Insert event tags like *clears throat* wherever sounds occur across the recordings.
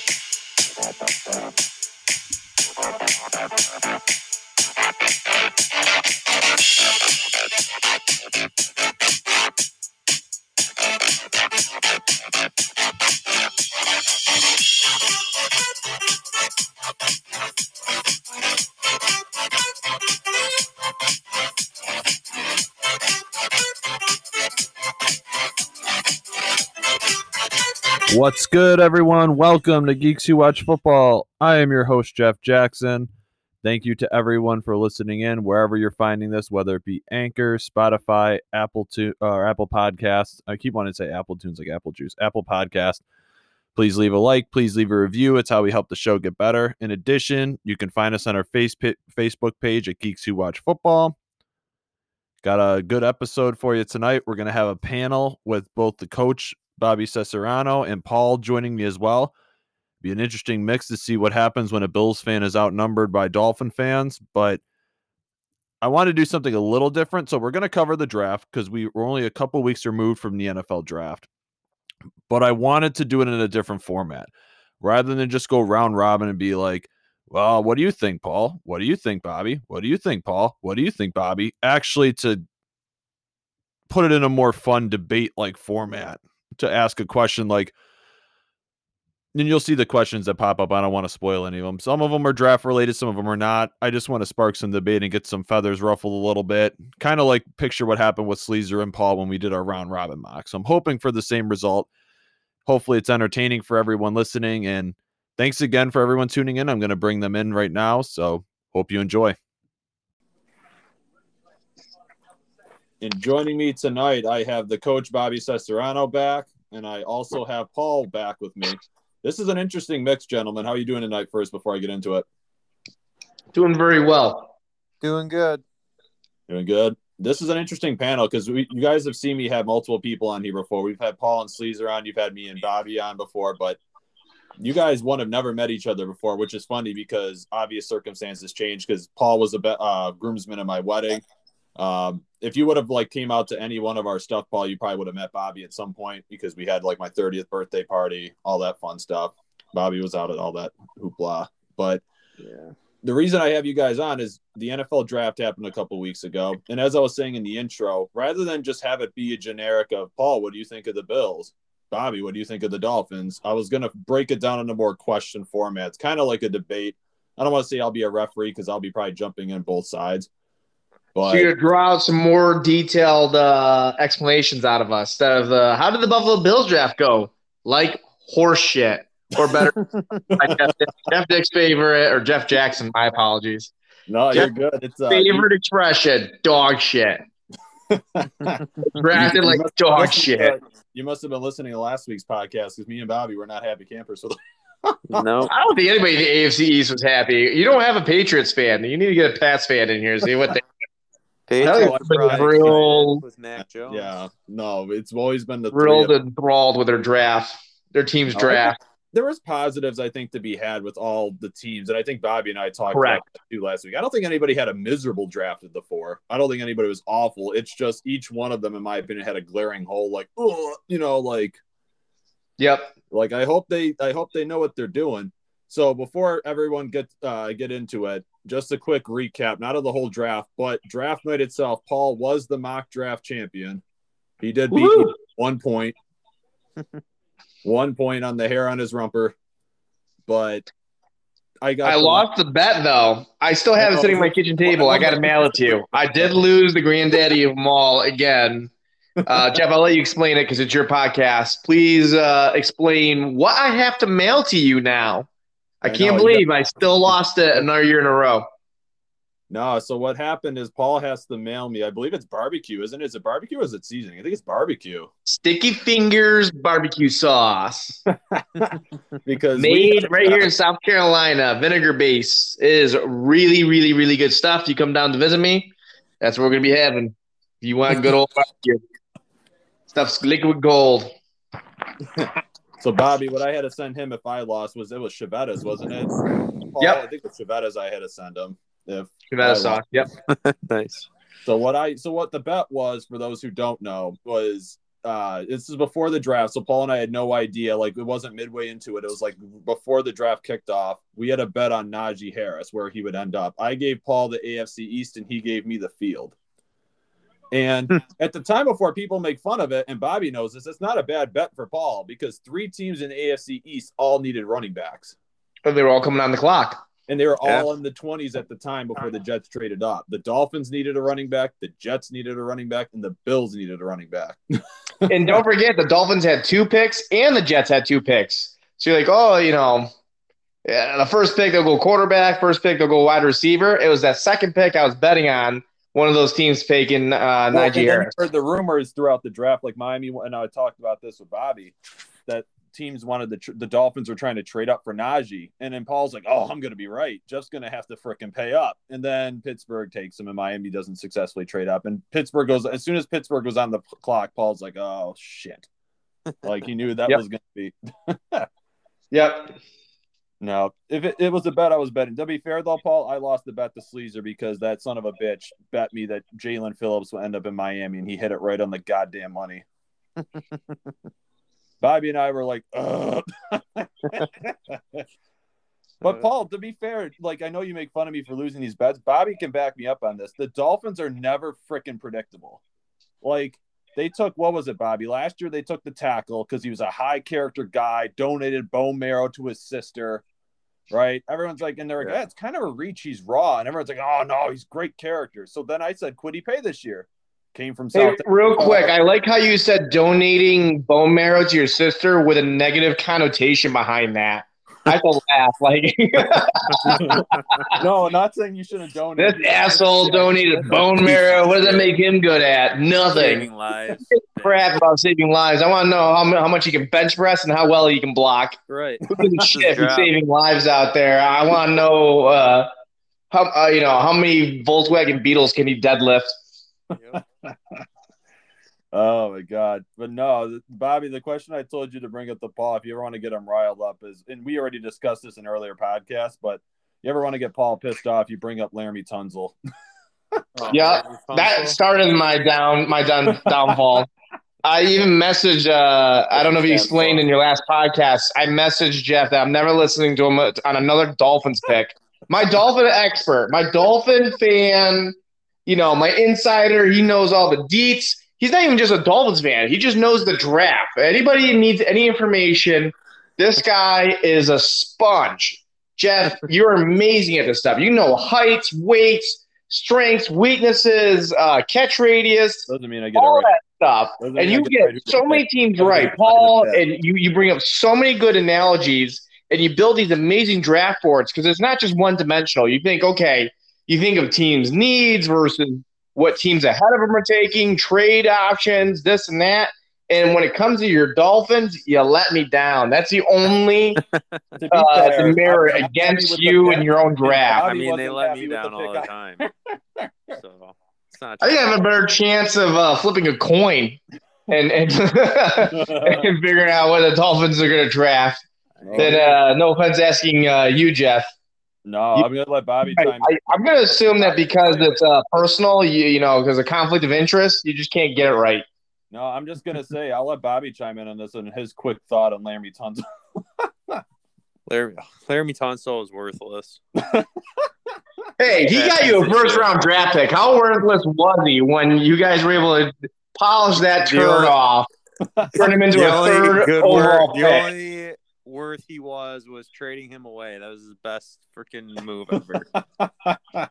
Thank you. What's good, everyone? Welcome to Geeks Who Watch Football. I am your host, Jeff Jackson. Thank you to everyone for listening in wherever you're finding this, whether it be Anchor, Spotify, Apple to or Apple Podcasts. I keep wanting to say Apple Tunes like Apple Juice, Apple Podcast. Please leave a like. Please leave a review. It's how we help the show get better. In addition, you can find us on our face Facebook page at Geeks Who Watch Football. Got a good episode for you tonight. We're going to have a panel with both the coach Bobby Cesarano, and Paul joining me as well. Be an interesting mix to see what happens when a Bills fan is outnumbered by Dolphin fans, but I want to do something a little different. So we're going to cover the draft because we were only a couple weeks removed from the NFL draft. But I wanted to do it in a different format rather than just go round robin and be like, well, what do you think, Paul? What do you think, Bobby? What do you think, Paul? What do you think, Bobby? Actually, to put it in a more fun debate like format to ask a question like and you'll see the questions that pop up. I don't want to spoil any of them. Some of them are draft related, some of them are not. I just want to spark some debate and get some feathers ruffled a little bit. Kind of like picture what happened with Sleezer and Paul when we did our round robin mock. So I'm hoping for the same result. Hopefully it's entertaining for everyone listening. And thanks again for everyone tuning in. I'm going to bring them in right now. So hope you enjoy. And joining me tonight, I have the coach Bobby Cesarano back, and I also have Paul back with me. This is an interesting mix, gentlemen. How are you doing tonight? First, before I get into it, doing very well. Doing good. Doing good. This is an interesting panel because you guys have seen me have multiple people on here before. We've had Paul and Sleezer on. You've had me and Bobby on before, but you guys one have never met each other before, which is funny because obvious circumstances change. Because Paul was a be- uh, groomsman at my wedding. Um, if you would have like came out to any one of our stuff, Paul, you probably would have met Bobby at some point because we had like my 30th birthday party, all that fun stuff. Bobby was out at all that hoopla. But yeah. the reason I have you guys on is the NFL draft happened a couple weeks ago. And as I was saying in the intro, rather than just have it be a generic of Paul, what do you think of the Bills? Bobby, what do you think of the Dolphins? I was going to break it down into more question formats, kind of like a debate. I don't want to say I'll be a referee because I'll be probably jumping in both sides but, so you're gonna draw out some more detailed uh, explanations out of us instead of the how did the Buffalo Bills draft go? Like horse shit. Or better *laughs* Jeff, Jeff Dick's favorite or Jeff Jackson, my apologies. No, Jeff you're good. It's uh, favorite you, expression, dog shit. *laughs* Drafted like dog shit. You must have been listening to last week's podcast because me and Bobby were not happy campers. *laughs* So no, I don't think anybody in the AFC East was happy. You don't have a Patriots fan. You need to get a Pats fan in here. See what they real with Mac Jones. Yeah, no, it's always been the thrilled and enthralled with their draft, their team's oh, draft. There was positives I think to be had with all the teams, and I think Bobby and I talked Correct. about that too last week. I don't think anybody had a miserable draft of the four. I don't think anybody was awful. It's just each one of them, in my opinion, had a glaring hole. Like, oh, you know, like, yep. Like I hope they, I hope they know what they're doing. So before everyone get uh, get into it, just a quick recap, not of the whole draft, but draft night itself. Paul was the mock draft champion. He did beat one point, *laughs* one point on the hair on his rumper, but I got. I the lost the bet though. I still have it sitting on my kitchen table. I got to mail it to you. I did *laughs* lose the granddaddy of them all again. Uh, Jeff, I'll let you explain it because it's your podcast. Please uh, explain what I have to mail to you now. I, can't know, believe I still lost it another year in a row. No, so what happened is Paul has to mail me. I believe it's barbecue, isn't it? Is it barbecue or is it seasoning? I think it's barbecue. Sticky fingers barbecue sauce. *laughs* because made we, right here in South Carolina, vinegar base is really, really, really good stuff. You come down to visit me, that's what we're gonna be having. If you want good old barbecue. *laughs* Stuff's liquid gold. *laughs* So Bobby, what I had to send him if I lost was it was Chiavetta's, wasn't it? Paul, yep. I think it's Chiavetta's I had to send him. If Chiavetta sauce. Yep. *laughs* nice. So what I so what the bet was for those who don't know was uh this is before the draft, so Paul and I had no idea. Like it wasn't midway into it. It was like before the draft kicked off. We had a bet on Najee Harris where he would end up. I gave Paul the AFC East and he gave me the field. And hmm. at the time before people make fun of it, and Bobby knows this, it's not a bad bet for Paul because three teams in AFC East all needed running backs. But they were all coming on the clock. And they were Yeah. all in the 20s at the time before the Jets traded up. The Dolphins needed a running back, the Jets needed a running back, and the Bills needed a running back. *laughs* And don't forget, the Dolphins had two picks and the Jets had two picks. So you're like, oh, you know, yeah, the first pick they'll go quarterback, first pick they'll go wide receiver. It was that second pick I was betting on. One of those teams taking uh, Well, and Najee then you Harris. heard the rumors throughout the draft, like Miami, and I talked about this with Bobby, that teams wanted the the Dolphins were trying to trade up for Najee, and then Paul's like, "Oh, I'm going to be right. Jeff's going to have to frickin' pay up." And then Pittsburgh takes him, and Miami doesn't successfully trade up. And Pittsburgh goes as soon as Pittsburgh was on the clock. Paul's like, "Oh shit!" *laughs* Like he knew that Yep. was going to be. *laughs* Yep. No, if it, it was a bet, I was betting. To be fair though, Paul, I lost the bet to Sleazer because that son of a bitch bet me that Jaelan Phillips will end up in Miami, and he hit it right on the goddamn money. *laughs* Bobby and I were like, *laughs* but uh, Paul, to be fair, like I know you make fun of me for losing these bets. Bobby can back me up on this. The Dolphins are never freaking predictable. Like they took what was it, Bobby? Last year they took the tackle because he was a high character guy, donated bone marrow to his sister. Right? Everyone's like, and they're like, Yeah. yeah, it's kind of a reach. He's raw, and everyone's like, oh no, he's great character. So then I said, could he pay this year? Came from Hey, South. real quick, I like how you said donating bone marrow to your sister with a negative connotation behind that. I have to laugh. Like *laughs* no, not saying you shouldn't donate. this asshole donated bone marrow. What does that make him good at? Nothing. Saving lives. Crap about saving lives. I want to know how, how much he can bench press and how well he can block. Right. Who gives *laughs* shit his if he's job. saving lives out there? I want to know uh, how uh, you know how many Volkswagen Beetles can he deadlift? Yep. Oh my god! But no, Bobby. The question I told you to bring up the Paul, if you ever want to get him riled up, is and we already discussed this in earlier podcasts, but you ever want to get Paul pissed off, you bring up Laremy Tunsil. *laughs* Oh, Yeah, That started my down my down downfall. I even messaged. Uh, I don't know if you explained in your last podcast. I messaged Jeff that I'm never listening to him on another Dolphins pick. My Dolphin expert, my Dolphin fan, you know, my insider. He knows all the deets. He's not even just a Dolphins fan. He just knows the draft. Anybody needs any information, this guy is a sponge. Jeff, you're amazing at this stuff. You know heights, weights, strengths, weaknesses, uh, catch radius, Doesn't mean I get all it right. that stuff. Doesn't And you get get so many teams right, Paul, and you, you bring up so many good analogies and you build these amazing draft boards because it's not just one dimensional. You think, okay, you think of teams' needs versus what teams ahead of them are taking, trade options, this and that. And when it comes to your Dolphins, you let me down. That's the only *laughs* To be uh, fair, demerit I'm against you pick. and your own draft. I mean, they let happy me with the down all the time. *laughs* So it's not. I think I have a better chance of uh, flipping a coin and and, *laughs* and figuring out what the Dolphins are going to draft. Than uh, no offense, asking uh, you, Jeff. No, I'm gonna let Bobby I, I, I'm going to assume that because it's uh, personal, you, you know, because a conflict of interest, you just can't get it right. No, I'm just gonna say I'll let Bobby chime in on this and his quick thought on Laremy Tunsil. Laremy, *laughs* Laremy Tunsil is worthless. *laughs* Hey, he got you a first round draft pick. How worthless was he when you guys were able to polish that The turd off, turn him into The a only third good overall worth, the pick? Only worth he was was trading him away. That was his best freaking move ever. *laughs*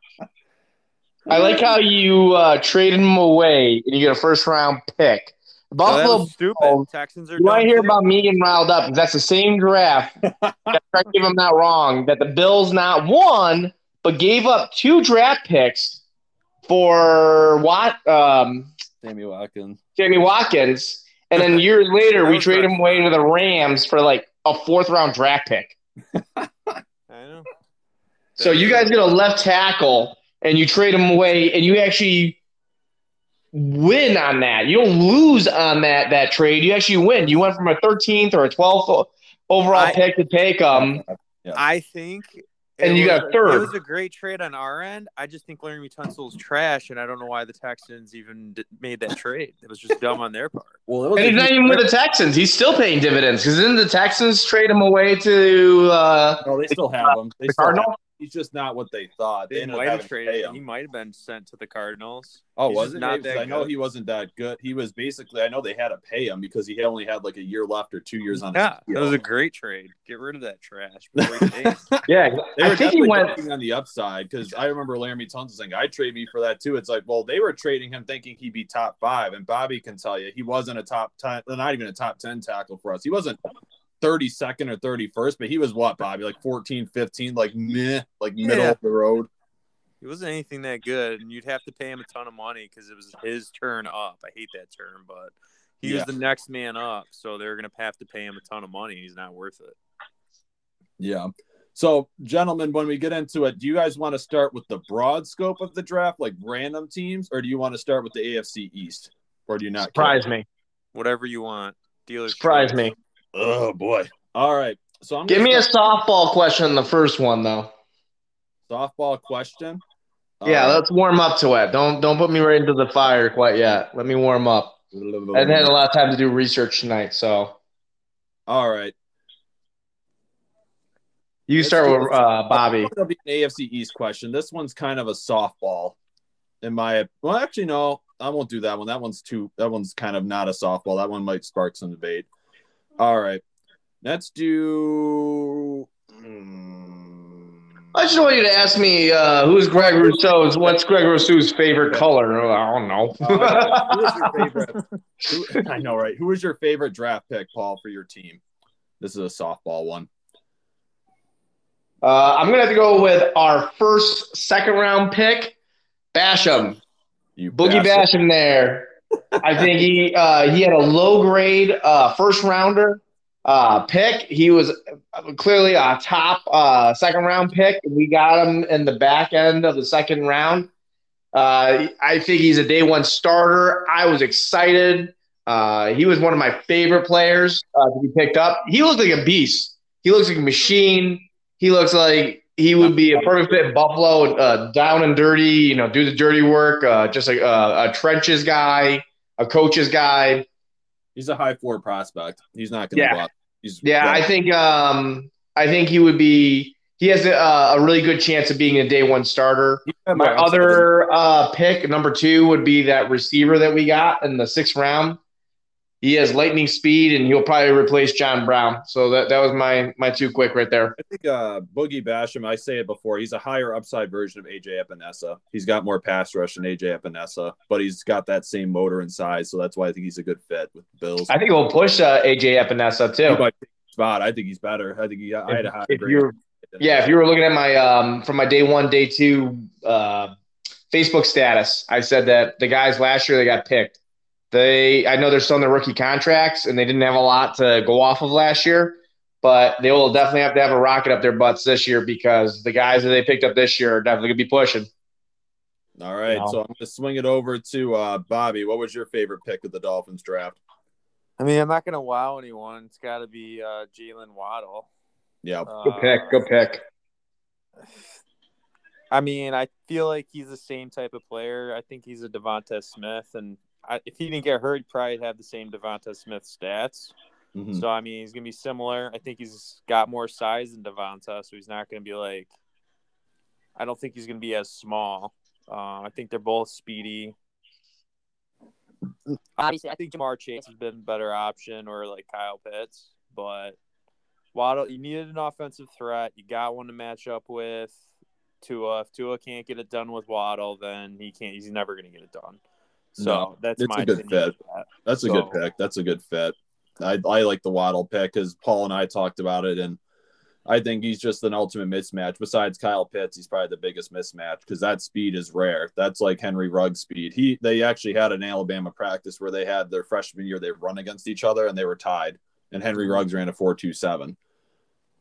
I like how you uh, traded him away and you get a first round pick. So Buffalo, was stupid. Bills, Texans are. you want to hear too. about me getting riled up? That's the same draft. Correct me if I'm not wrong. That the Bills not won, but gave up two draft picks for what? Um, Sammy Watkins. Jamie Watkins, and then *laughs* years later we was trade him away to the Rams for like a fourth round draft pick. *laughs* I know. So you guys get a left tackle and you trade him away and you actually win on that. You don't lose on that that trade. You actually win. You went from a 13th or a 12th overall I- pick to take um I think And It you was got a- third. It was a great trade on our end. I just think Laremy Tunsil's trash, and I don't know why the Texans even d- made that trade. It was just dumb on their part. *laughs* Well, it was And he's not even with the Texans. He's still paying dividends because didn't the Texans trade him away to uh, No, they still have him. They the still have Cardinal? Him. He's just not what they thought. They They might have traded. him. He might have been sent to the Cardinals. Oh, He's was just it? not Maybe, 'cause that I know good. he wasn't that good. He was basically. I know they had to pay him because he only had like a year left or two years on. his Yeah, that was a great trade. Get rid of that trash. before he *laughs* takes. Yeah, They I were think he definitely went. on the upside because I remember Laremy Tunsil saying, "I'd trade me for that too." It's like, well, they were trading him thinking he'd be top five, and Bobby can tell you he wasn't a top ten, not even a top ten tackle for us. He wasn't 32nd or 31st, but he was what, Bobby, like 14, 15, like meh, like middle Yeah. of the road. He wasn't anything that good, and you'd have to pay him a ton of money because it was his turn up. I hate that term, but he Yeah. was the next man up, so they're gonna have to pay him a ton of money. He's not worth it. Yeah. So, gentlemen, when we get into it, do you guys want to start with the broad scope of the draft, like random teams, or do you want to start with the AFC East, or do you not? care? Surprise me. Whatever you want. Dealer's Surprise choice. me. Oh boy! All right. So I'm Give gonna me a softball question the first one, though. softball question. Yeah, Uh, let's warm up to it. Don't don't put me right into the fire quite yet. Let me warm up. I haven't had a lot of time to do research tonight, so All right. you Let's start with uh, Bobby. It'll be an AFC East question. This one's kind of a softball. In my well, actually, no, I won't do that one. That one's too. That one's kind of not a softball. That one might spark some debate. All right, let's do. hmm, I just want you to ask me uh, who's Greg Rousseau's. What's Greg Rousseau's favorite color? Oh, I don't know. Uh, who is your favorite? *laughs* Who, I know, right? Who is your favorite draft pick, Paul, for your team? This is a softball one. Uh, I'm gonna have to go with our first second round pick, Basham. You Boogie bastard. Basham there. I think he uh, he had a low grade uh, first rounder uh, pick. He was clearly a top uh, second round pick. We got him in the back end of the second round. Uh, I think he's a day one starter. I was excited. Uh, he was one of my favorite players to be picked up. He looked like a beast. He looks like a machine. He looks like he would be a perfect fit in Buffalo, uh, down and dirty, you know, do the dirty work, uh, just like a, a trenches guy, a coach's guy. He's a high floor prospect. He's not going to Yeah. out. He's Yeah, I think um, I think he would be. He has a, a really good chance of being a day one starter. My other uh, pick, number two, would be that receiver that we got in the sixth round. He has lightning speed, and he'll probably replace John Brown. So that, that was my my two quick right there. I think uh, Boogie Basham, I say it before, he's a higher upside version of AJ Epenesa. He's got more pass rush than AJ Epenesa, but he's got that same motor and size. So that's why I think he's a good fit with the Bills. I think he'll push uh, AJ Epenesa too. might take his spot. I think he's better. I think he. I had a high If you're Yeah, if you were looking at my um, from my day one, day two uh, Facebook status, I said that the guys last year they got picked. They, I know they're still in their rookie contracts, and they didn't have a lot to go off of last year, but they will definitely have to have a rocket up their butts this year because the guys that they picked up this year are definitely gonna be pushing. All right, No. so I'm going to swing it over to uh, Bobby. What was your favorite pick of the Dolphins draft? I mean, I'm not gonna wow anyone. It's got to be uh, Jaylen Waddle. Yeah, Good pick, Uh, good pick. I mean, I feel like he's the same type of player. I think he's a Devonta Smith, and I, if he didn't get hurt, he'd probably have the same Devonta Smith stats. Mhm. So I mean, he's gonna be similar. I think he's got more size than Devonta, so he's not gonna be like. I don't think he's gonna be as small. Uh, I think they're both speedy. Obviously, I think Ja'Marr Chase has been a better option, or like Kyle Pitts, but Waddle, you needed an offensive threat. You got one to match up with Tua. If Tua can't get it done with Waddle, then he can't. He's never gonna get it done. So No, that's it's my a good fit. that. that's a good pick. That's a good fit. I, I like the Waddle pick because Paul and I talked about it, and I think he's just an ultimate mismatch. Besides Kyle Pitts, he's probably the biggest mismatch because that speed is rare. That's like Henry Ruggs speed. He they actually had an Alabama practice where they had their freshman year they run against each other and they were tied, and Henry mm-hmm. Ruggs ran a four two seven.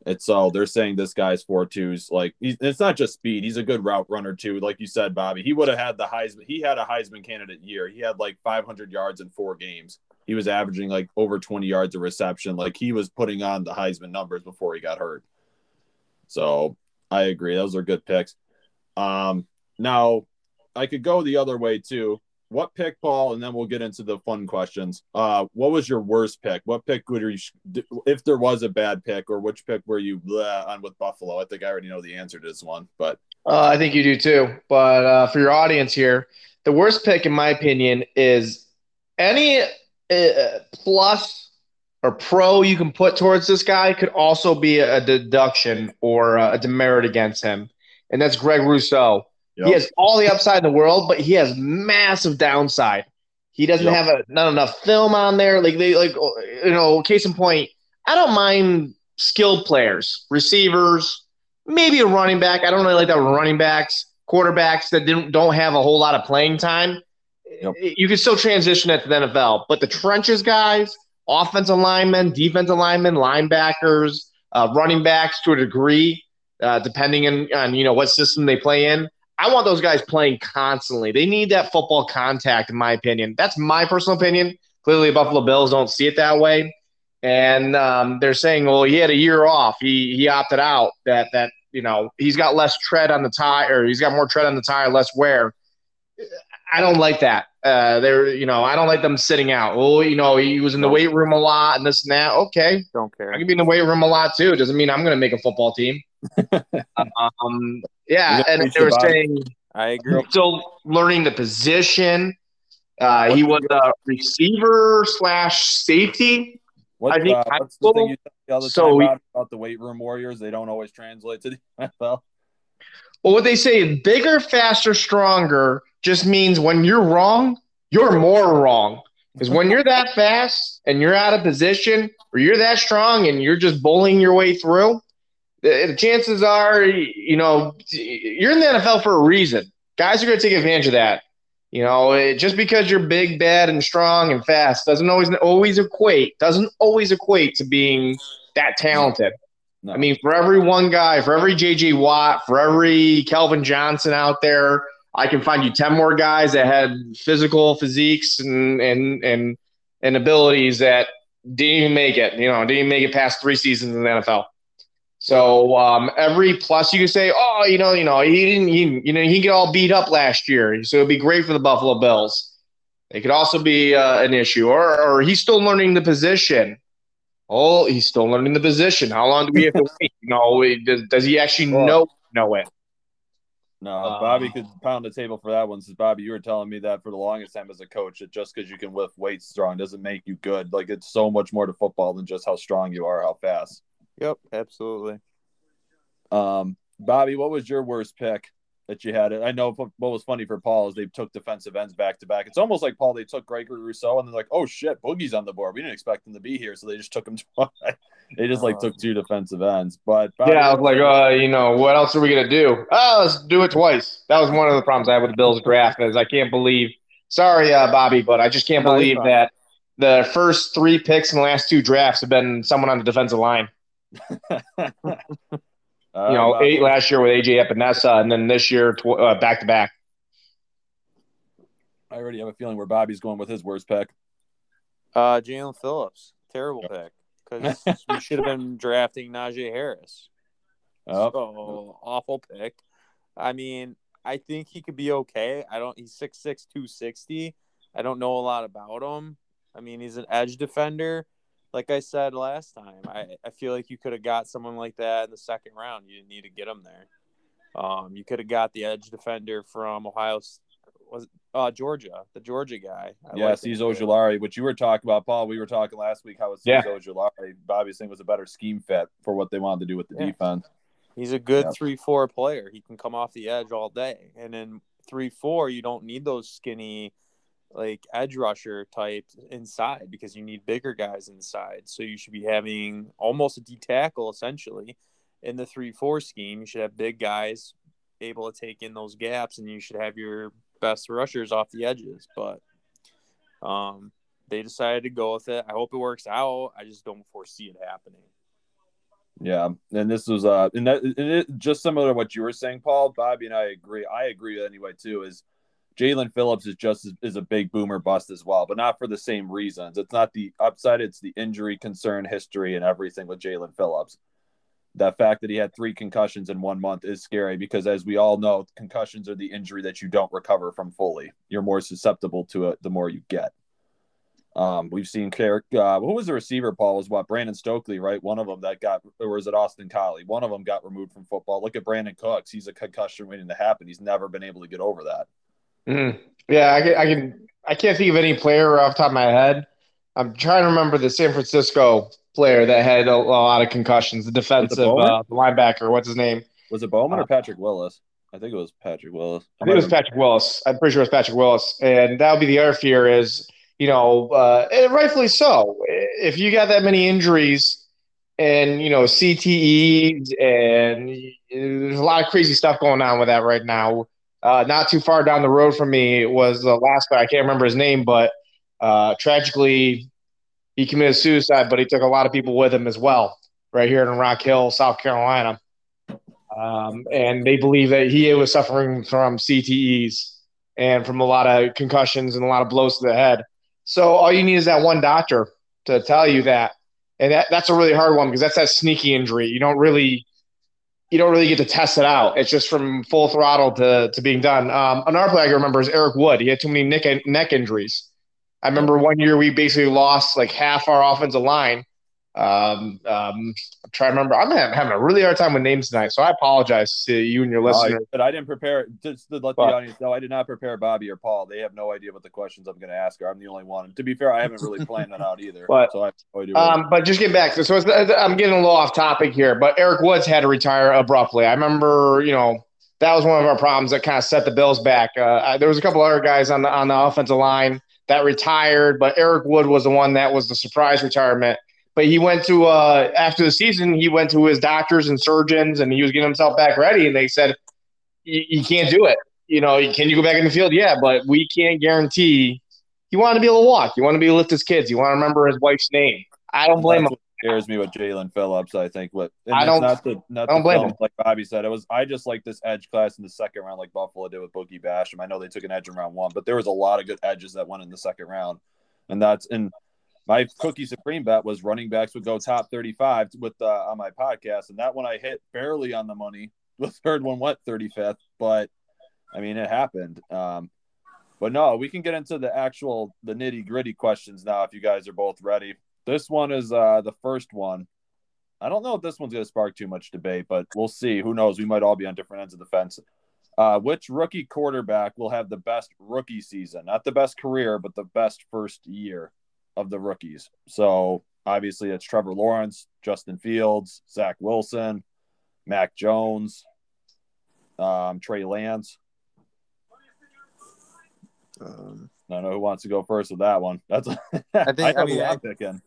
It's so they're saying this guy's four twos like it's not just speed. He's a good route runner too. Like you said, Bobby, he would have had the Heisman. He had a Heisman candidate year. He had like 500 yards in four games. He was averaging like over 20 yards of reception. Like he was putting on the Heisman numbers before he got hurt. So I agree. Those are good picks. Um, now I could go the other way too. What pick, Paul? And then we'll get into the fun questions. Uh, what was your worst pick? What pick would you, if there was a bad pick, or which pick were you on with Buffalo? I think I already know the answer to this one, but uh, I think you do too. But uh, for your audience here, the worst pick, in my opinion, is any uh, plus or pro you can put towards this guy could also be a deduction or a demerit against him, and that's Greg Rousseau. Yep. He has all the upside in the world, but he has massive downside. He doesn't yep. have a, not enough film on there. Like they like you know, case in point, I don't mind skilled players, receivers, maybe a running back. I don't really like that running backs, quarterbacks that don't don't have a whole lot of playing time. Yep. You can still transition it to the NFL, but the trenches guys, offensive linemen, defensive linemen, linebackers, uh, running backs to a degree, uh, depending on, on you know what system they play in. I want those guys playing constantly. They need that football contact, in my opinion. That's my personal opinion. Clearly, Buffalo Bills don't see it that way, and um, they're saying, "Well, he had a year off. He he opted out. That that you know he's got less tread on the tire. Or he's got more tread on the tire, less wear." I don't like that. Uh, they're you know I don't like them sitting out. Oh, you know he was in the weight room a lot and this and that. Okay, don't care. I can be in the weight room a lot too. Doesn't mean I'm going to make a football team. *laughs* um, yeah, and they were saying I agree. Still learning the position. Uh, he was a receiver slash safety. What, I think uh, what's the thing you the other so time about, about the weight room warriors? They don't always translate to the *laughs* NFL. Well, what they say, bigger, faster, stronger, just means when you're wrong, you're more wrong. Because when you're that fast and you're out of position, or you're that strong and you're just bowling your way through, the chances are, you know, you're in the NFL for a reason. Guys are going to take advantage of that. You know, just because you're big, bad, and strong and fast doesn't always always equate doesn't always equate to being that talented. No. I mean, for every one guy, for every JJ Watt, for every Calvin Johnson out there, I can find you ten more guys that had physical physiques and and and and abilities that didn't even make it. You know, didn't even make it past three seasons in the NFL. So um, every plus you can say, oh, you know, you know, he didn't, he, you know, he get all beat up last year, so it'd be great for the Buffalo Bills. It could also be uh, an issue, or or he's still learning the position. Oh, he's still learning the position. How long do we have to wait? *laughs* You know, does, does he actually know know it? No, Bobby uh, could pound the table for that one. Since Bobby, you were telling me that for the longest time as a coach, that just because you can lift weights strong doesn't make you good. Like it's so much more to football than just how strong you are, how fast. Yep, absolutely. Um, Bobby, what was your worst pick that you had? I know what was funny for Paul is they took defensive ends back to back. It's almost like Paul they took Gregory Rousseau and they're like, oh shit, Boogie's on the board. We didn't expect him to be here, so they just took him. *laughs* Twice. they just like took uh. two defensive ends. But Bobby, yeah, I was like, uh, you know, what else are we gonna do? Oh, let's do it twice. That was one of the problems I had with the Bills draft is I can't believe. Sorry, uh, Bobby, but I just can't believe that the first three picks in the last two drafts have been someone on the defensive line. *laughs* you know, uh, eight last year with AJ Epenesa, and then this year back to back. I already have a feeling where Bobby's going with his worst pick. Uh, Jaelan Phillips, terrible pick because *laughs* we should have been drafting Najee Harris. Oh. So awful pick. I mean, I think he could be okay. I don't. He's 6'6", 260. I don't know a lot about him. I mean, he's an edge defender like I said last time, I, I feel like you could have got someone like that in the second round. You didn't need to get him there. Um, you could have got the edge defender from Ohio, was uh, Georgia, the Georgia guy. I yeah, like Azeez Ojulari, which you were talking about, Paul. We were talking last week how Azeez yeah. Ojulari, Bobby's thing was a better scheme fit for what they wanted to do with the yeah. defense. He's a good yeah. three-four player. He can come off the edge all day, and in three-four, you don't need those skinny like edge rusher type inside because you need bigger guys inside. So you should be having almost a D tackle essentially in the three four scheme. You should have big guys able to take in those gaps, and you should have your best rushers off the edges. But um, they decided to go with it. I hope it works out. I just don't foresee it happening. Yeah, and this was uh, and that and it, just similar to what you were saying, Paul. Bobby and I agree. I agree anyway too. Is Jaelan Phillips is just is a big boomer bust as well, but not for the same reasons. It's not the upside; it's the injury concern history and everything with Jaelan Phillips. the fact that he had three concussions in one month is scary because, as we all know, concussions are the injury that you don't recover from fully. You're more susceptible to it the more you get. Um, we've seen Carrick. Uh, who was the receiver? Paul was what Brandon Stokley, right? One of them that got, or was it Austin Collie? One of them got removed from football. Look at Brandin Cooks. He's a concussion waiting to happen. He's never been able to get over that. Mm. Yeah, I can, I can. I can't think of any player off the top of my head. I'm trying to remember the San Francisco player that had a, a lot of concussions. The defensive uh, linebacker. What's his name? Was it Bowman uh, or Patrick Willis? I think it was Patrick Willis. I, think it was Patrick Willis. I'm pretty sure it was Patrick Willis. And that would be the other fear is you know, uh, and rightfully so. If you got that many injuries and you know CTEs and there's a lot of crazy stuff going on with that right now. Uh, not too far down the road from me was the last guy. I can't remember his name, but uh, tragically he committed suicide. But he took a lot of people with him as well, right here in Rock Hill, South Carolina. Um, and they believe that he was suffering from CTEs and from a lot of concussions and a lot of blows to the head. So all you need is that one doctor to tell you that, and that, that's a really hard one because that's that sneaky injury. You don't really you don't really get to test it out. It's just from full throttle to, to being done. Um, another player I remember is Eric Wood. He had too many neck, neck injuries. I remember one year we basically lost like half our offensive line um, um, I'm trying to remember. I'm having a really hard time with names tonight, so I apologize to you and your listeners. but I didn't prepare. Just to let the audience know, I did not prepare Bobby or Paul. They have no idea what the questions I'm going to ask her. I'm the only one. to be fair, I haven't really *laughs* planned that out either. But, so I have no idea. Um, but just getting back to so I'm getting a little off topic here. But Eric Woods had to retire abruptly. I remember, you know, that was one of our problems that kind of set the Bills back. Uh, there was a couple other guys on the on the offensive line that retired, but Eric Wood was the one that was the surprise retirement but he went to uh, after the season, he went to his doctors and surgeons, and he was getting himself back ready. And they said, "You can't do it. You know, can you go back in the field? Yeah, but we can't guarantee." He wanted to be able to walk. He wanted to be able to lift his kids. He want to remember his wife's name. I don't blame him. Scares me with Jaelan Phillips. I think what I don't. Not to, not I don't blame him. Like Bobby said, it was. I just like this edge class in the second round, like Buffalo did with Boogie Basham. I know they took an edge in round one, but there was a lot of good edges that went in the second round, and that's and my cookie supreme bet was running backs would go top 35 with uh, on my podcast and that one i hit barely on the money. *laughs* The third one went 35th but i mean it happened. Um, but no we can get into the actual the nitty gritty questions now if you guys are both ready. This one is uh, the first one. I don't know if this one's going to spark too much debate but we'll see. Who knows? We might all be on different ends of the fence. Uh, which rookie quarterback will have the best rookie season? Not the best career but the best first year of the rookies. So obviously it's Trevor Lawrence, Justin Fields, Zach Wilson, Mac Jones, um, Trey Lance. Um, I don't know who wants to go first with that one. That's I think *laughs* I, I mean I'm picking.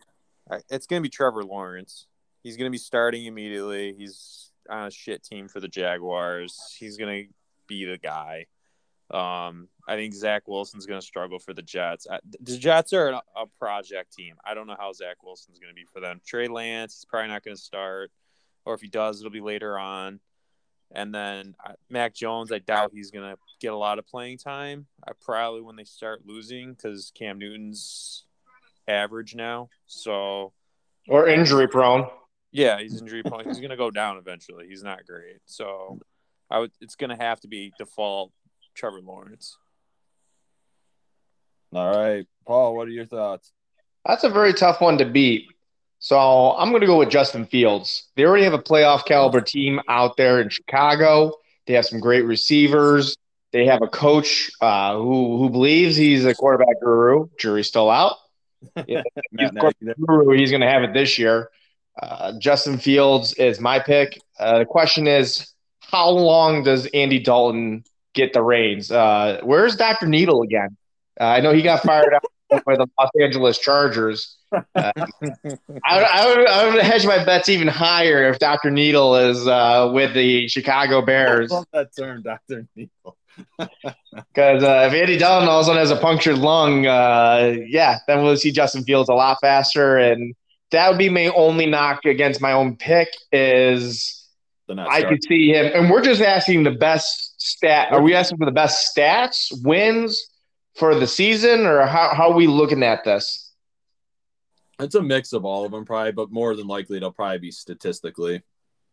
It's going to be Trevor Lawrence. He's going to be starting immediately. He's on a shit team for the Jaguars. He's going to be the guy. Um, I think Zach Wilson's going to struggle for the Jets. The Jets are a project team. I don't know how Zach Wilson's going to be for them. Trey Lance, he's probably not going to start, or if he does, it'll be later on. And then uh, Mac Jones, I doubt he's going to get a lot of playing time. I probably when they start losing because Cam Newton's average now. So, or injury prone. Yeah, he's injury prone. he's going to go down eventually. He's not great. So, I would. It's going to have to be default Trevor Lawrence. All right, Paul, what are your thoughts? That's a very tough one to beat. So I'm going to go with Justin Fields. They already have a playoff caliber team out there in Chicago. They have some great receivers. They have a coach uh, who who believes he's a quarterback guru. Jury's still out. *laughs* he's, guru, he's going to have it this year. Uh, Justin Fields is my pick. Uh, the question is, how long does Andy Dalton get the reins. Uh, where's Dr. Needle again? Uh, I know he got fired out *laughs* by the Los Angeles Chargers. Uh, I, I, would, I would hedge my bets even higher if Dr. Needle is uh, with the Chicago Bears. I love that term, Dr. Needle. *laughs* Because uh, if Andy Dalton all of a sudden has a punctured lung, uh, yeah, then we'll see Justin Fields a lot faster. And that would be my only knock against my own pick is I could see him. And we're just asking the best stat? Are we asking for the best stats, wins for the season, or how, how are we looking at this? It's a mix of all of them, probably, but more than likely, it'll probably be statistically.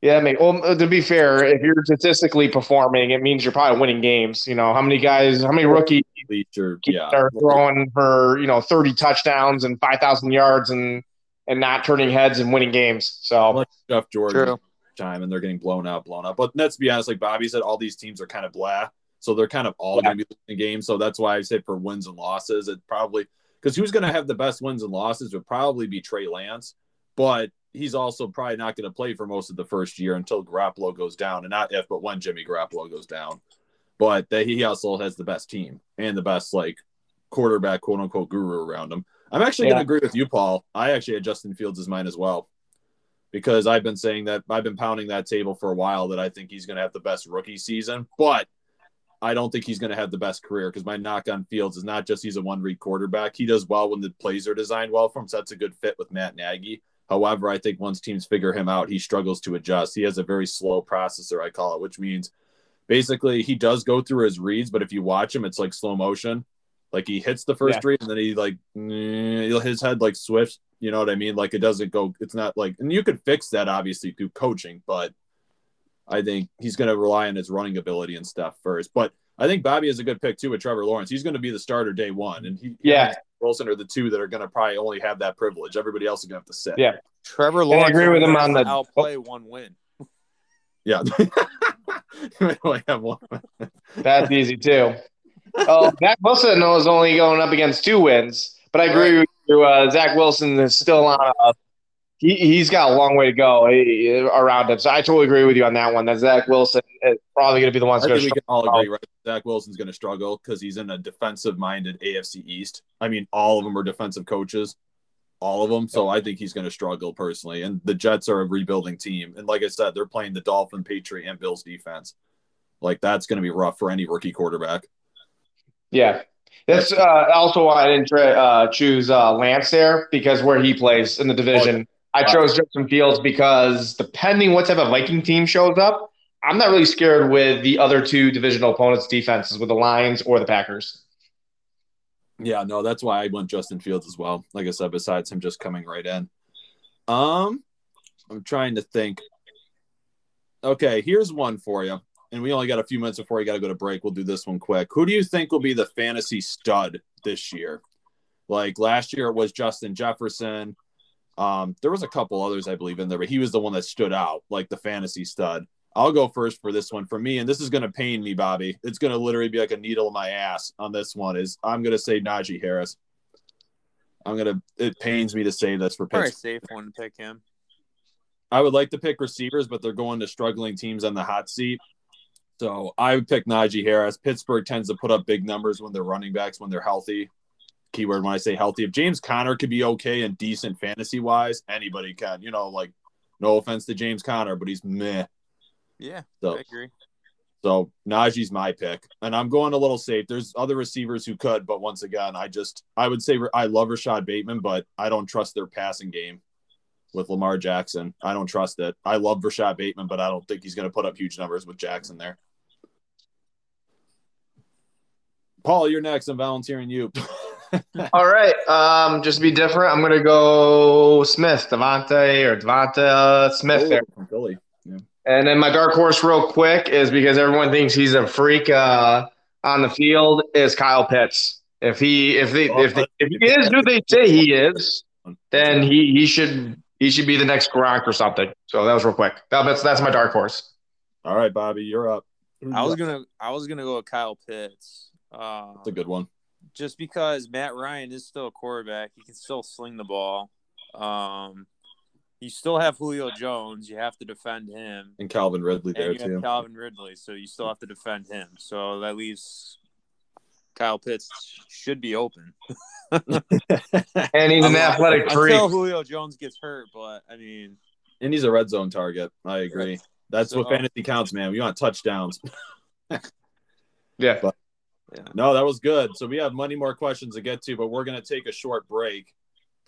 Yeah, I mean, well, uh, to be fair, if you're statistically performing, it means you're probably winning games. You know, how many guys, how many rookies Leacher, yeah. are throwing for you know 30 touchdowns and 5,000 yards and and not turning heads and winning games. So like Jeff Jordan True. Time and they're getting blown out, blown out. But let's be honest, like Bobby said, all these teams are kind of blah. So they're kind of all Yeah. going to be losing games. So that's why I say for wins and losses, it probably because who's going to have the best wins and losses would probably be Trey Lance, but he's also probably not going to play for most of the first year until Garoppolo goes down, and not if, but when Jimmy Garoppolo goes down. But that he also has the best team and the best like quarterback, quote unquote, guru around him. I'm actually Yeah. going to agree with you, Paul. I actually had Justin Fields as mine as well because I've been saying that I've been pounding that table for a while that I think he's going to have the best rookie season, but I don't think he's going to have the best career because my knock on Fields is not just he's a one read quarterback. He does well when the plays are designed well for him, so that's a good fit with Matt Nagy. However, I think once teams figure him out, he struggles to adjust. He has a very slow processor, I call it, which means basically he does go through his reads, but if you watch him, it's like slow motion. Like he hits the first Yeah. read and then he like his head like swifts. You know what I mean? Like it doesn't go. It's not like, and you could fix that obviously through coaching, but I think he's going to rely on his running ability and stuff first. But I think Bobby is a good pick too with Trevor Lawrence. He's going to be the starter day one, and he, he Yeah. and Wilson are the two that are going to probably only have that privilege. Everybody else is going to have to sit. Yeah. Trevor Lawrence. I Lawrence agree with him on the- outplay one win. yeah. *laughs* We only have one. that's easy too. Oh, Zach Wilson is only going up against two wins, but I agree with you. Uh, Zach Wilson is still on a. He, he's got a long way to go eh, around him. So I totally agree with you on that one. That Zach Wilson is probably going to be the one I think we can all agree, right? Zach Wilson's going to struggle because he's in a defensive-minded AFC East. I mean, all of them are defensive coaches, all of them. So I think he's going to struggle personally. And the Jets are a rebuilding team, and like I said, they're playing the Dolphin, Patriot, and Bills defense. Like that's going to be rough for any rookie quarterback. Yeah. That's uh, also why I didn't tra- uh, choose uh, Lance there because where he plays in the division. I chose Justin Fields because depending what type of Viking team shows up, I'm not really scared with the other two divisional opponents' defenses, with the Lions or the Packers. Yeah, no, that's why I went Justin Fields as well. Like I said, besides him just coming right in. Um, I'm trying to think. Okay, here's one for you. And we only got a few minutes before we got to go to break. We'll do this one quick. Who do you think will be the fantasy stud this year? Like last year it was Justin Jefferson. Um, there was a couple others I believe in there, but he was the one that stood out, like the fantasy stud. I'll go first for this one for me, and this is going to pain me, Bobby. It's going to literally be like a needle in my ass on this one. Is I'm going to say Najee Harris. I'm gonna. It pains me to say this for Pittsburgh. safe one to pick him. I would like to pick receivers, but they're going to struggling teams on the hot seat. So I would pick Najee Harris. Pittsburgh tends to put up big numbers when they're running backs when they're healthy. Keyword when I say healthy. If James Conner could be okay and decent fantasy wise, anybody can. You know, like no offense to James Conner, but he's meh. Yeah, So I agree. so Najee's my pick, and I'm going a little safe. There's other receivers who could, but once again, I just I would say I love Rashod Bateman, but I don't trust their passing game with Lamar Jackson. I don't trust it. I love Rashod Bateman, but I don't think he's going to put up huge numbers with Jackson there. Paul, you're next. I'm volunteering you. *laughs* All right. Um, just to be different, I'm gonna go Smith, Devontae or Devonta uh, Smith there. From Philly. And then my dark horse, real quick, is because everyone thinks he's a freak uh, on the field. Is Kyle Pitts? If he if they if, they, if he is who they say he is, then he he should he should be the next Gronk or something. So that was real quick. That- that's that's my dark horse. All right, Bobby, you're up. I was gonna I was gonna go with Kyle Pitts. Uh, That's a good one. just because Matt Ryan is still a quarterback, he can still sling the ball. Um, you still have Julio Jones. You have to defend him, And Calvin Ridley there you too. have Calvin Ridley, so you still have to defend him. So that leaves Kyle Pitts should be open *laughs* And he's an athletic freak. until Julio Jones gets hurt. But I mean, and he's a red zone target. I agree. That's what fantasy counts, man. We want touchdowns. *laughs* Yeah. No, that was good. So we have many more questions to get to, but we're going to take a short break.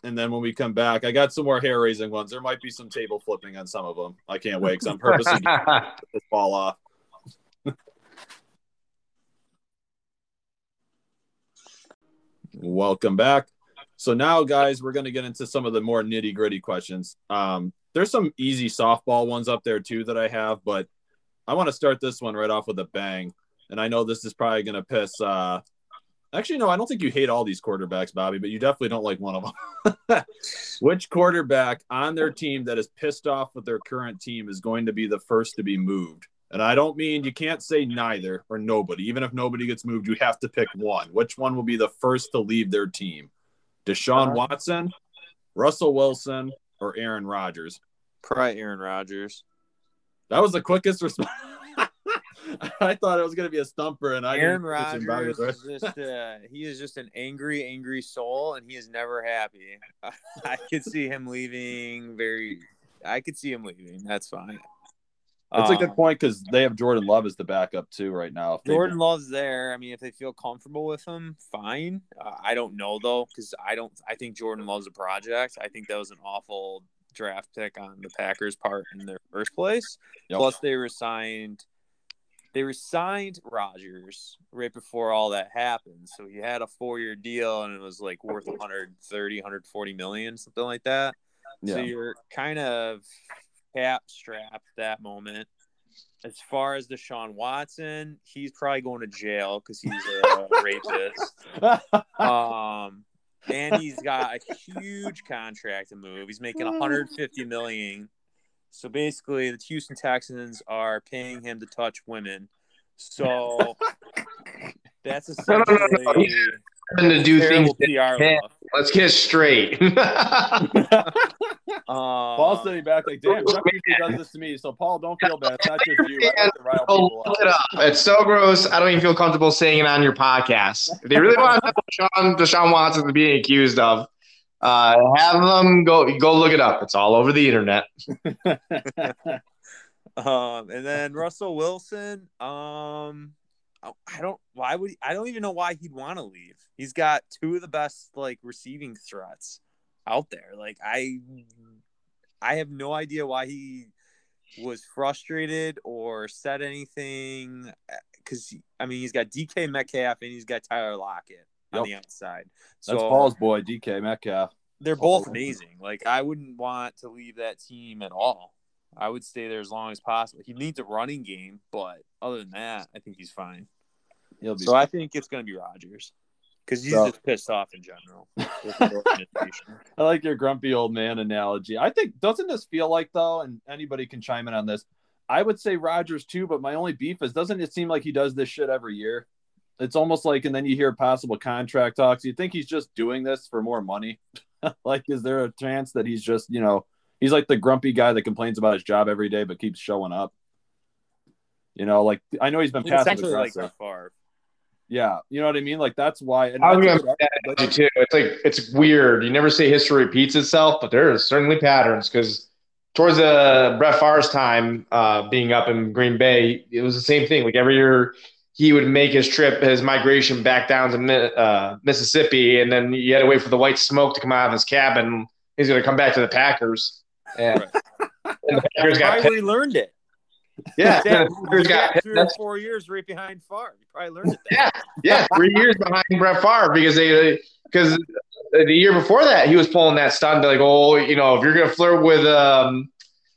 And then when we come back, I got some more hair raising ones. There might be some table flipping on some of them. I can't wait because I'm purposely *laughs* this ball off. Welcome back. So now, guys, we're going to get into some of the more nitty gritty questions. Um, there's some easy softball ones up there too that I have, but I want to start this one right off with a bang. And I know this is probably going to piss. Uh, actually, no, I don't think you hate all these quarterbacks, Bobby, but you definitely don't like one of them. *laughs* Which quarterback on their team that is pissed off with their current team is going to be the first to be moved? And I don't mean you can't say neither or nobody. Even if nobody gets moved, you have to pick one. Which one will be the first to leave their team? Deshaun Watson, Russell Wilson, or Aaron Rodgers? Probably Aaron Rodgers. That was the quickest response. *laughs* *laughs* I thought it was going to be a stumper, and I Aaron Rodgers is just uh, he is just an angry, angry soul, and he is never happy. *laughs* I could see him leaving. Very, I could see him leaving. That's fine. It's a good Um, point because they have Jordan Love as the backup too right now. Jordan Love's there. I mean, if they feel comfortable with him, fine. Uh, I don't know though, because I don't. I think Jordan Love's a project. I think that was an awful draft pick on the Packers' part in their first place. Yep. Plus, they resigned. They resigned Rodgers right before all that happened. So he had a four-year deal, and it was like worth 130, 140 million, something like that. So you're kind of cap strapped that moment. As far as Deshaun Watson, he's probably going to jail because he's a *laughs* rapist. Um, and he's got a huge contract to move. He's making *laughs* 150 million. So basically, the Houston Texans are paying him to touch women. So *laughs* that's No, no, no, no. essentially to do things. terrible PR. Let's get it straight. Paul's *laughs* Um, sitting back like, damn, Chuck usually does this to me. So Paul, don't feel bad. It's not just you. I like to rile people look up. it up. It's so gross. I don't even feel comfortable saying it on your podcast. If they really want to know what Deshaun, Deshaun Watson is being accused of, uh, have them go go look it up. It's all over the internet. *laughs* Um, and then Russell Wilson. Um, I I don't. Why would he, I don't even know why he'd want to leave. He's got two of the best like receiving threats out there. Like I, I have no idea why he was frustrated or said anything. Because I mean, he's got DK Metcalf and he's got Tyler Lockett on the outside. That's Paul's boy, DK Metcalf. they're both amazing. Like I wouldn't want to leave that team at all. I would stay there as long as possible. He needs a running game, but other than that, I think he's fine. He'll be So I think it's going to be Rodgers because he's So- just pissed off in general *laughs* with the organization. I like your grumpy old man analogy. I think doesn't this feel like though, and anybody can chime in on this. I would say Rodgers too, but my only beef is doesn't it seem like he does this shit every year? It's almost like, and then you hear possible contract talks. You think he's just doing this for more money? *laughs* like, is there a chance that he's just, you know, he's like the grumpy guy that complains about his job every day but keeps showing up? You know, like I know he's been He's passive essentially like aggressive. Brett Favre. yeah, you know what I mean. Like that's why. And I was that's gonna say that too. It's like it's weird. You never say history repeats itself, but there are certainly patterns because towards the Brett Favre's time uh, being up in Green Bay, it was the same thing. Like every year, he would make his trip, his migration back down to uh, Mississippi, and then you had to wait for the white smoke to come out of his cabin. He's going to come back to the Packers, and, and the Packers got Probably pissed. learned it. Yeah, Yeah, the Packers got pissed. three or four years right behind Favre. He probably learned it. There. Yeah, yeah, three years behind Brett Favre because they because the year before that he was pulling that stunt like, oh, you know, if you're gonna flirt with um,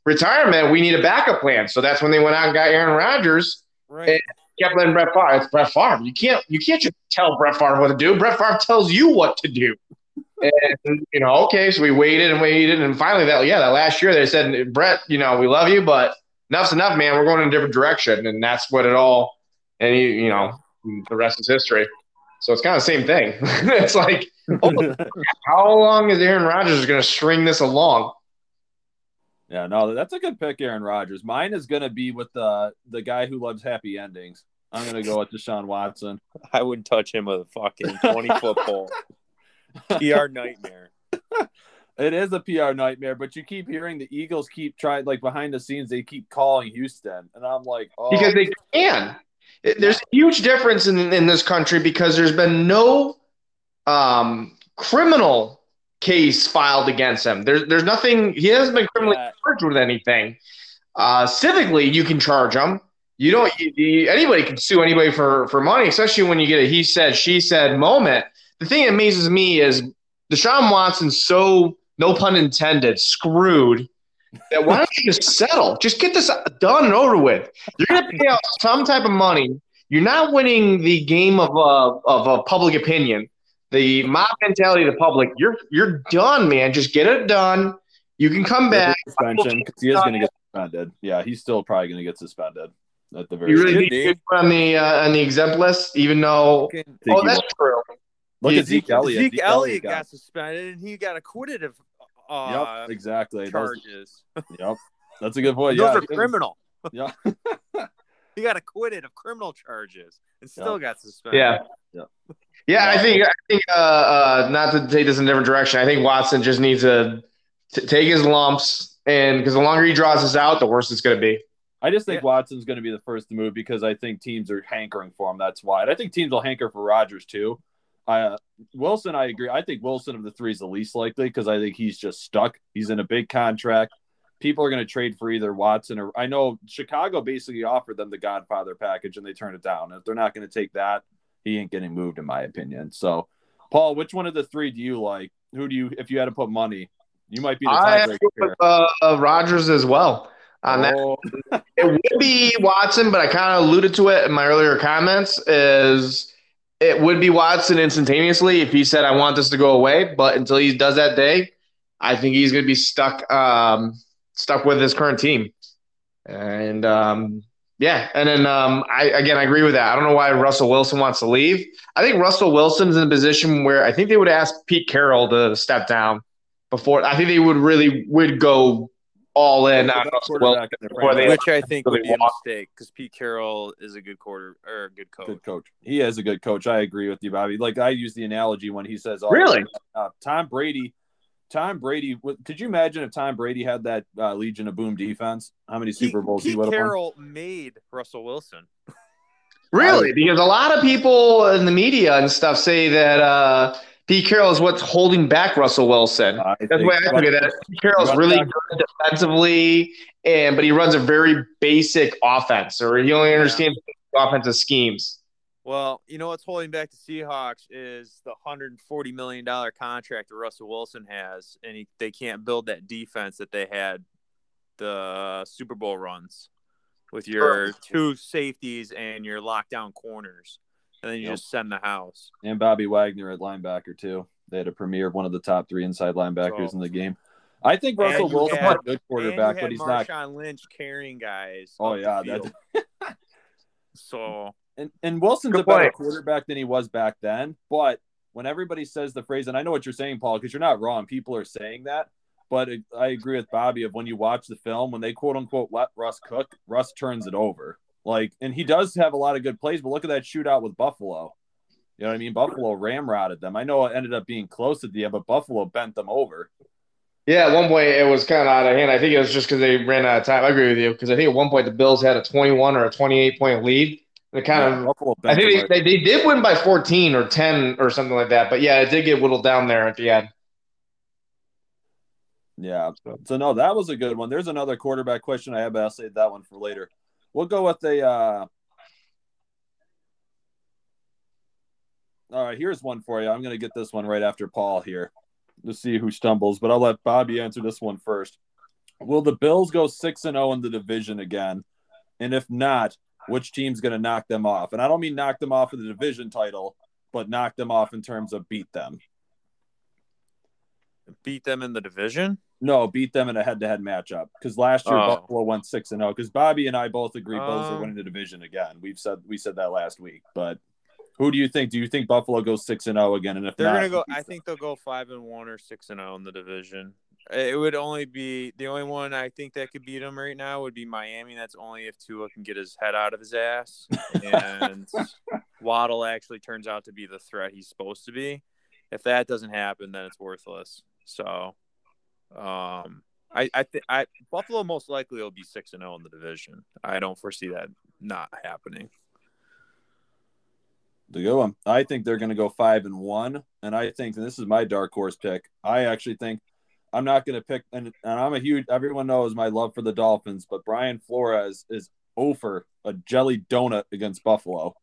retirement, we need a backup plan. So that's when they went out and got Aaron Rodgers. Right. Kept letting Brett Favre. It's Brett Favre. You can't you can't just tell Brett Favre what to do. Brett Favre tells you what to do. And you know, okay, so we waited and waited, and finally, that yeah, that last year they said, Brett, you know, we love you, but enough's enough, man. We're going in a different direction, and that's what it all. And you, you know, the rest is history. So it's kind of the same thing. *laughs* it's like, oh, *laughs* how long is Aaron Rodgers going to string this along? Yeah, no, that's a good pick, Aaron Rodgers. Mine is gonna be with the the guy who loves happy endings. I'm gonna go with Deshaun Watson. I wouldn't touch him with a fucking 20 foot pole. *laughs* PR nightmare. It is a PR nightmare, but you keep hearing the Eagles keep trying like behind the scenes they keep calling Houston, and I'm like, oh, Because they can. There's a huge difference in, in this country because there's been no um, criminal case filed against him. There's there's nothing. He hasn't been criminally Yeah. charged with anything. Uh, civically, you can charge him. You don't. You, you- anybody can sue anybody for for money, especially when you get a he said she said moment. The thing that amazes me is Deshaun Watson's so no pun intended screwed that why don't you just settle? Just get this done and over with. You're going to pay out some type of money. You're not winning the game of uh, of uh, public opinion, the mob mentality of the public. You're you're done, man. Just get it done. You can come back. Suspension because he is going to get suspended. Yeah, he's still probably going to get suspended at the very. You really end. need to put on the uh, on the exempt list, even though. Oh, that's true. Look at Zeke Elliott. Zeke Elliott got suspended and he got acquitted of uh, Yep, exactly. Those, charges. *laughs* yep, that's a good point. Those yeah, are criminal. *laughs* Yeah, *laughs* He got acquitted of criminal charges and still got suspended. Yeah. Yeah. Yeah, I think I think uh, uh, not to take this in a different direction. I think Watson just needs to t- take his lumps, and because the longer he draws this out, the worse it's going to be. I just think Yeah. Watson's going to be the first to move because I think teams are hankering for him. That's why. And I think teams will hanker for Rodgers too. Uh, Wilson, I agree. I think Wilson of the three is the least likely because I think he's just stuck. He's in a big contract. People are going to trade for either Watson or I know Chicago basically offered them the Godfather package and they turned it down. If they're not going to take that, he ain't getting moved, in my opinion. So, Paul, which one of the three do you like? Who do you, if you had to put money, you might be the tiebreaker. uh, uh, Rodgers as well on that. Oh, It would be Watson, but I kind of alluded to it in my earlier comments. Is it would be Watson instantaneously if he said, "I want this to go away," but until he does that day, I think he's going to be stuck um, stuck with his current team. And um, yeah, and then um, I again I agree with that. I don't know why Russell Wilson wants to leave. I think Russell Wilson's in a position where I think they would ask Pete Carroll to step down before. I think they would really would go all in on Russell Wilson. quarterback in their before they- Which I think would Really be a mistake because Pete Carroll is a good quarter or a good coach. good coach. He is a good coach. I agree with you, Bobby. Like I use the analogy when he says, oh, Really? uh, Tom Brady." Tom Brady. Could you imagine if Tom Brady had that uh, Legion of Boom defense? How many Super Bowls Pete he would have won? Carroll made Russell Wilson. Really? Because a lot of people in the media and stuff say that uh, Pete Carroll is what's holding back Russell Wilson. I That's the way I look at it. Pete Carroll's really back. good defensively, and but he runs a very basic offense, or he only understands offensive schemes. Well, you know what's holding back the Seahawks is the 140 million dollar contract that Russell Wilson has, and he, they can't build that defense that they had the uh, Super Bowl runs with your two safeties and your lockdown corners, and then you Yep. just send the house. and Bobby Wagner at linebacker too. They had a premiere of one of the top three inside linebackers So- in the game. I think Russell Wilson had- a good quarterback, but he's not. Marshawn Lynch carrying guys. Oh yeah, that, *laughs* so and, and Wilson's a better quarterback than he was back then. But when everybody says the phrase, and I know what you're saying, Paul, because you're not wrong. People are saying that. But I agree with Bobby of when you watch the film, when they quote unquote let Russ cook, Russ turns it over. Like, and he does have a lot of good plays, but look at that shootout with Buffalo. You know what I mean? Buffalo ramrodded them. I know it ended up being close at the end, but Buffalo bent them over. Yeah, at one point it was kind of out of hand. I think it was just because they ran out of time. I agree with you because I think at one point the Bills had a 21 or a 28 point lead. It kind Yeah, of Buffalo I think they, they, they did win by 14 or 10 or something like that. But yeah, it did get whittled down there at the end. Yeah. So no, that was a good one. There's another quarterback question I have, but I'll save that one for later. We'll go with a. Uh... All right, here's one for you. I'm going to get this one right after Paul here to see who stumbles, but I'll let Bobby answer this one first. Will the Bills go six and zero in the division again? And if not, which team's going to knock them off? And I don't mean knock them off of the division title, but knock them off in terms of beat them. beat them in the division. No, beat them in a head-to-head matchup because last year Oh. Buffalo went six and zero. Because Bobby and I both agree Bills are Um, winning the division again. We've said we said that last week, but who do you think? Do you think Buffalo goes six and zero again? And if They're not, gonna go. I think they'll go five and one or six and zero in the division. It would only be the only one I think that could beat them right now would be Miami. That's only if Tua can get his head out of his ass and *laughs* Waddle actually turns out to be the threat he's supposed to be. If that doesn't happen, then it's worthless. So, um, I I think I Buffalo most likely will be six and zero in the division. I don't foresee that not happening. The good one. I think they're going to go five and one, and I think and this is my dark horse pick. I actually think I'm not going to pick, and, and I'm a huge. Everyone knows my love for the Dolphins, but Brian Flores is over a jelly donut against Buffalo.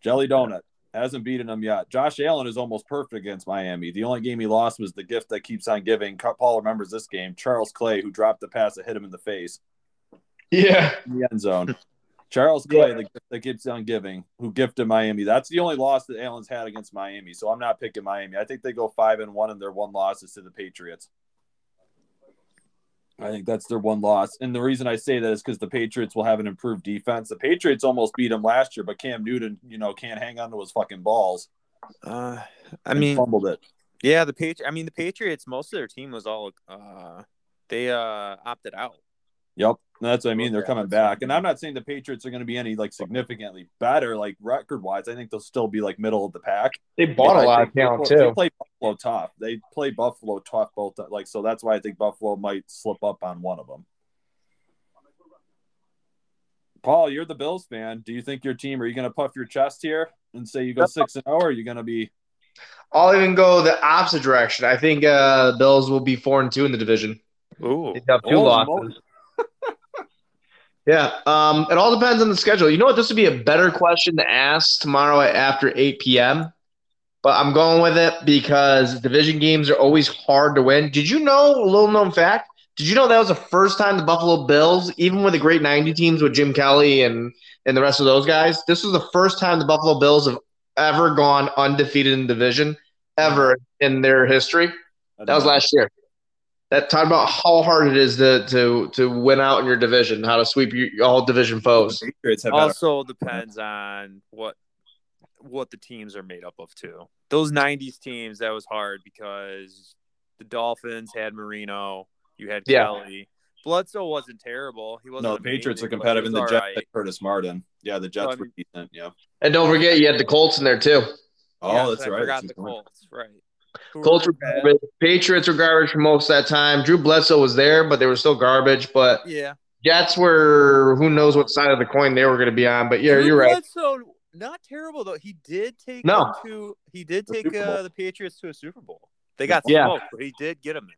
Jelly donut. Hasn't beaten them yet. Josh Allen is almost perfect against Miami. The only game he lost was the gift that keeps on giving. Paul remembers this game. Charles Clay, who dropped the pass that hit him in the face Yeah. in the end zone. Charles Clay, the gift that keeps on giving, who gifted Miami. That's the only loss that Allen's had against Miami. So I'm not picking Miami. I think they go five and one, and their one loss is to the Patriots. I think that's their one loss. And the reason I say that is because the Patriots will have an improved defense. The Patriots almost beat them last year, but Cam Newton, you know, can't hang on to his fucking balls. Uh, I mean, fumbled it. yeah, the Patri- I mean, the Patriots. Most of their team was all. Uh, they uh opted out. Yep. That's what I mean. They're Okay. coming back. And I'm not saying the Patriots are going to be any like significantly better, like record wise. I think they'll still be like middle of the pack. They bought a lot of talent They play Buffalo tough. They play Buffalo tough both. Like so, that's why I think Buffalo might slip up on one of them. Paul, you're the Bills fan. Do you think your team? Are you going to puff your chest here and say you go six and zero? Or are you going to be? I'll even go the opposite direction. I think uh, the Bills will be four and two in the division. Ooh, They have two Oh, losses. Yeah. Um, it all depends on the schedule. You know what? This would be a better question to ask tomorrow after 8 p.m. But I'm going with it because division games are always hard to win. Did you know a little known fact? Did you know that was the first time the Buffalo Bills, even with the great 90 teams with Jim Kelly and and the rest of those guys, this was the first time the Buffalo Bills have ever gone undefeated in division ever in their history. That was last year. That talk about how hard it is to to to win out in your division, how to sweep your, all division foes. The Patriots also depends on what what the teams are made up of too. Those '90s teams that was hard because the Dolphins had Marino, you had Yeah. Kelly. Bledsoe wasn't terrible. He wasn't. No, the Patriots are competitive, he and the Jets alright. had Curtis Martin. Yeah, the Jets So, I were decent. Yeah. And don't forget, you had the Colts in there too. Oh, Yes, that's I right. forgot He's the. Colts. Right. Who Colts were garbage. Patriots were garbage for most of that time. Drew Bledsoe was there, but they were still garbage. But Yeah. Jets were who knows what side of the coin they were going to be on. But yeah, Drew you're right. Bledsoe, not terrible though. He did take No. them to he did take Super Bowl. uh, the Patriots to a Super Bowl. They got Yeah. smoked, but he did get them there.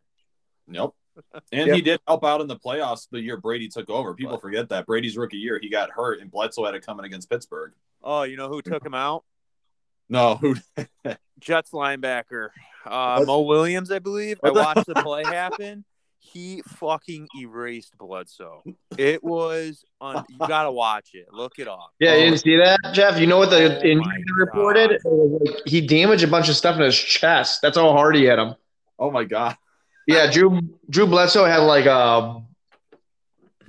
Nope. *laughs* And Yep. he did help out in the playoffs the year Brady took over. People forget that Brady's rookie year he got hurt and Bledsoe had it coming against Pittsburgh. Oh, you know who took him out? No, who? *laughs* Jets linebacker, uh, Mo Williams, I believe. I watched the *laughs* play happen. He fucking erased Bledsoe. It was on. You gotta watch it. Look it up. Yeah, you didn't see that, Jeff. You know what the Oh injury my reported? It was like he damaged a bunch of stuff in his chest. That's how hard he hit him. oh my god. Yeah, Drew Drew Bledsoe had like a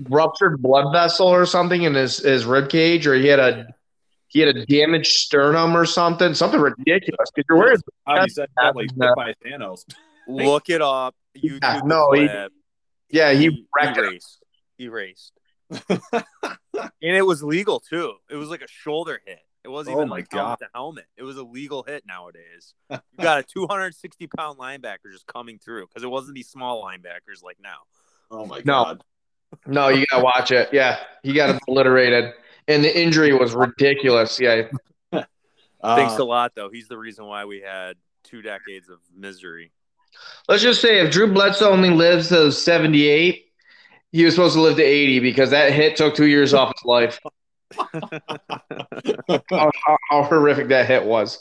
ruptured blood vessel or something in his his rib cage, or he had a he had a damaged sternum or something, something ridiculous. Because you're wearing How he said that like hit by Thanos. *laughs* Look it up. YouTube Yeah, no, he- clip. yeah, he wrecked it. erased. Erased. *laughs* and it was legal too. It was like a shoulder hit. It wasn't Oh even my like God. helmet helmet. It was a legal hit nowadays. *laughs* You got a 260 pound linebacker just coming through because it wasn't these small linebackers like now. Oh my No. god. No, you gotta watch it. Yeah, he got obliterated, and the injury was ridiculous. Yeah, *laughs* Uh, Thanks a lot though. He's the reason why we had two decades of misery. let's just say if Drew Bledsoe only lives to 78, he was supposed to live to 80 because that hit took two years off his life. *laughs* *laughs* How, how, how horrific that hit was.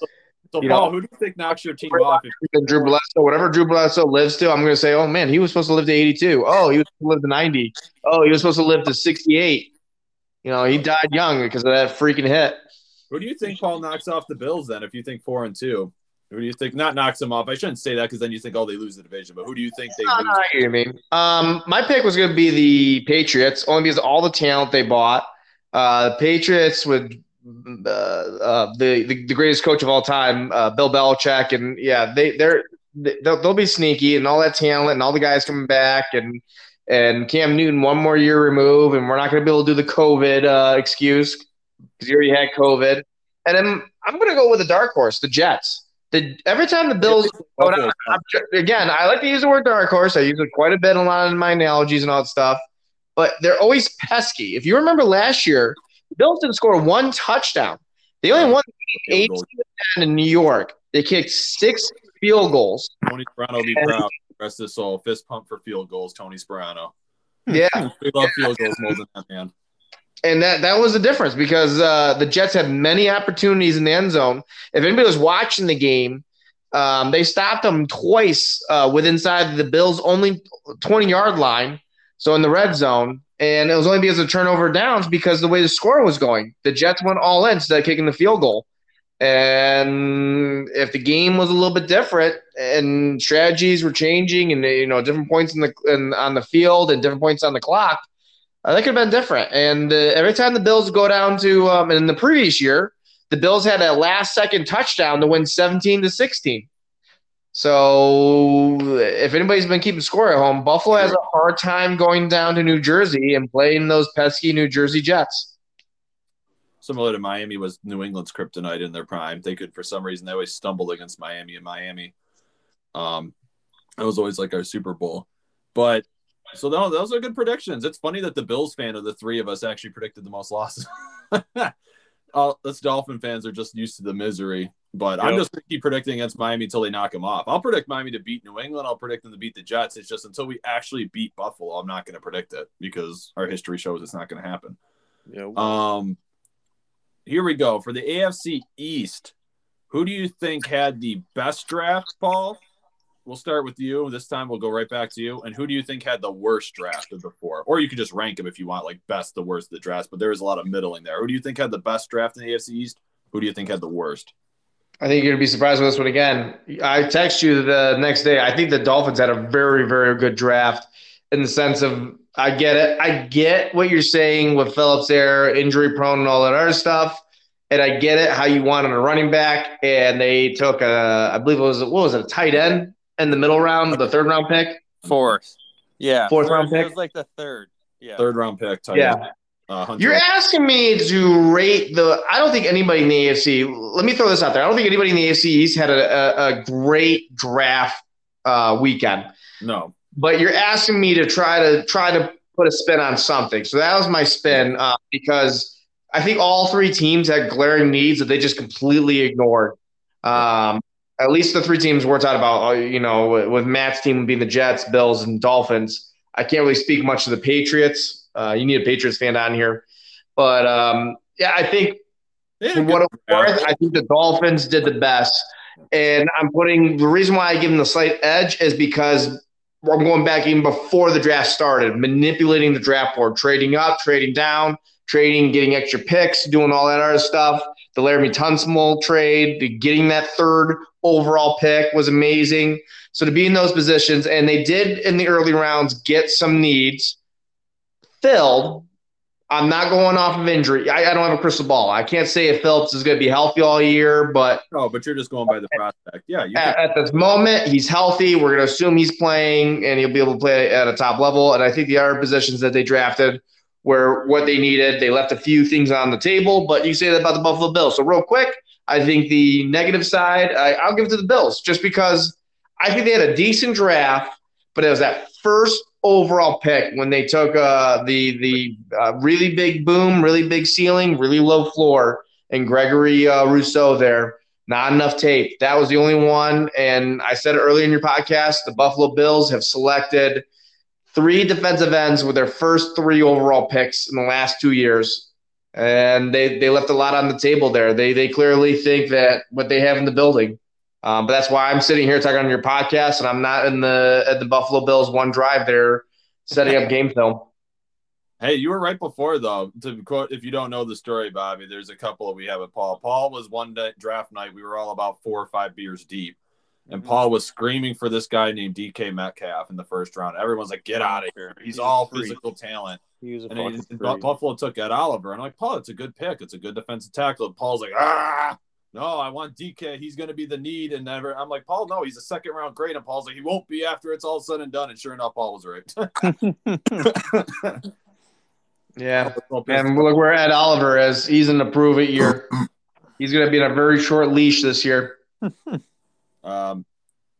so you Paul, know- who do you think knocks your team off? If, Drew Bledsoe, whatever Drew Bledsoe lives to, I'm going to say, oh man, he was supposed to live to 82. Oh, he was supposed to live to 90. Oh, he was supposed to live to 68. You know, he died young because of that freaking hit. who do you think Paul knocks off the Bills then? If you think four and two, who do you think not knocks them off? I shouldn't say that because then you think oh they lose the division. But who do you think they No, lose? I you mean. Um, my pick was going to be the Patriots, only because of all the talent they bought. Uh, the Patriots with uh, uh, the, the the greatest coach of all time, uh, Bill Belichick, and yeah, they they're they'll, they'll be sneaky and all that talent and all the guys coming back and and Cam Newton one more year removed, and we're not going to be able to do the COVID uh, excuse because you already had COVID. And then I'm going to go with the dark horse, the Jets. The every time the Bills down, I'm again, I like to use the word dark horse. I use it quite a bit a lot in my analogies and all that stuff. But they're always pesky. If you remember last year, the Bills didn't score one touchdown. They only won eight in New York. They kicked six field goals. Tony Sparano be proud. Rest his soul. Fist pump for field goals. Tony Sparano. Yeah, We love field goals more than that man. and that that was the difference because uh, the Jets had many opportunities in the end zone. If anybody was watching the game, um, they stopped them twice uh, with inside the Bills' only 20 yard line, so in the red zone, and it was only because of turnover downs because the way the score was going. The Jets went all in instead of kicking the field goal. And if the game was a little bit different and strategies were changing and you know different points in the in, on the field and different points on the clock, uh, that could have been different. And uh, every time the Bills go down to um, in the previous year, the Bills had a last second touchdown to win 17 to 16. So if anybody's been keeping score at home, Buffalo has a hard time going down to New Jersey and playing those pesky New Jersey Jets similar to Miami was New England's kryptonite in their prime. They could, for some reason, they always stumbled against Miami and Miami. Um, that was always like our Super Bowl. But so no, those are good predictions. It's funny that the Bills fan of the three of us actually predicted the most losses. *laughs* All us Dolphin fans are just used to the misery. But yep. I'm just keep predicting against Miami until they knock them off. I'll predict Miami to beat New England. I'll predict them to beat the Jets. It's just until we actually beat Buffalo, I'm not going to predict it because our history shows it's not going to happen. Yeah. Um, here we go for the AFC East. Who do you think had the best draft, Paul? We'll start with you. This time we'll go right back to you. And who do you think had the worst draft of the four? Or you could just rank them if you want, like best, the worst, of the draft. But there is a lot of middling there. Who do you think had the best draft in the AFC East? Who do you think had the worst? I think you're gonna be surprised with this one again. I text you the next day. I think the Dolphins had a very, very good draft in the sense of I get it. I get what you're saying with Phillips there, injury prone and all that other stuff. And I get it how you wanted a running back, and they took a, I believe it was what was it, a tight end in the middle round, the third round pick, fourth, yeah, fourth, fourth round pick. It was like the third, yeah, third round pick, yeah. End. Uh, You're asking me to rate the. I don't think anybody in the AFC. Let me throw this out there. I don't think anybody in the AFC East had a, a, a great draft uh, weekend. No, but you're asking me to try to try to put a spin on something. So that was my spin uh, because I think all three teams had glaring needs that they just completely ignored. Um, at least the three teams we're talking about, uh, you know, with Matt's team being the Jets, Bills, and Dolphins. I can't really speak much to the Patriots. Uh, you need a Patriots fan on here, but um, yeah, I think for what worth, I think the Dolphins did the best. And I'm putting the reason why I give them the slight edge is because I'm going back even before the draft started, manipulating the draft board, trading up, trading down, trading, getting extra picks, doing all that other stuff. The Laremy Tunsil trade, getting that third overall pick was amazing. So to be in those positions, and they did in the early rounds get some needs filled. I'm not going off of injury. I, I don't have a crystal ball. I can't say if Phillips is going to be healthy all year, but oh, but you're just going by the prospect. Yeah, at, at, this moment, he's healthy. We're going to assume he's playing, and he'll be able to play at a top level. And I think the other positions that they drafted were what they needed, they left a few things on the table. But you say that about the Buffalo Bills. So real quick, I think the negative side, I, I'll give it to the Bills just because I think they had a decent draft, but it was that first overall pick when they took uh, the the uh, really big boom, really big ceiling, really low floor, and Gregory uh, Rousseau there. Not enough tape. That was the only one. And I said earlier in your podcast. The Buffalo Bills have selected three defensive ends with their first three overall picks in the last two years. And they, they left a lot on the table there. They they clearly think that what they have in the building. Um, but that's why I'm sitting here talking on your podcast, and I'm not in the at the Buffalo Bills one drive there setting up *laughs* game film. Hey, you were right before though. To quote, if you don't know the story, Bobby, there's a couple of we have with Paul. Paul was one day draft night. We were all about four or five beers deep, and mm-hmm. Paul was screaming for this guy named DK Metcalf in the first round. Everyone's like, "Get out of here! He's, He's all physical talent." He was a and, he, and Buffalo took Ed Oliver, and I'm like, "Paul, it's a good pick. It's a good defensive tackle." And Paul's like, "Ah, no, I want DK. He's going to be the need." And never, I'm like, "Paul, no, he's a second round grade." And Paul's like, "He won't be after it's all said and done." And sure enough, Paul was right. *laughs* yeah, and look where Ed Oliver is. He's in the prove it year. He's going to be in a very short leash this year. *laughs* Um,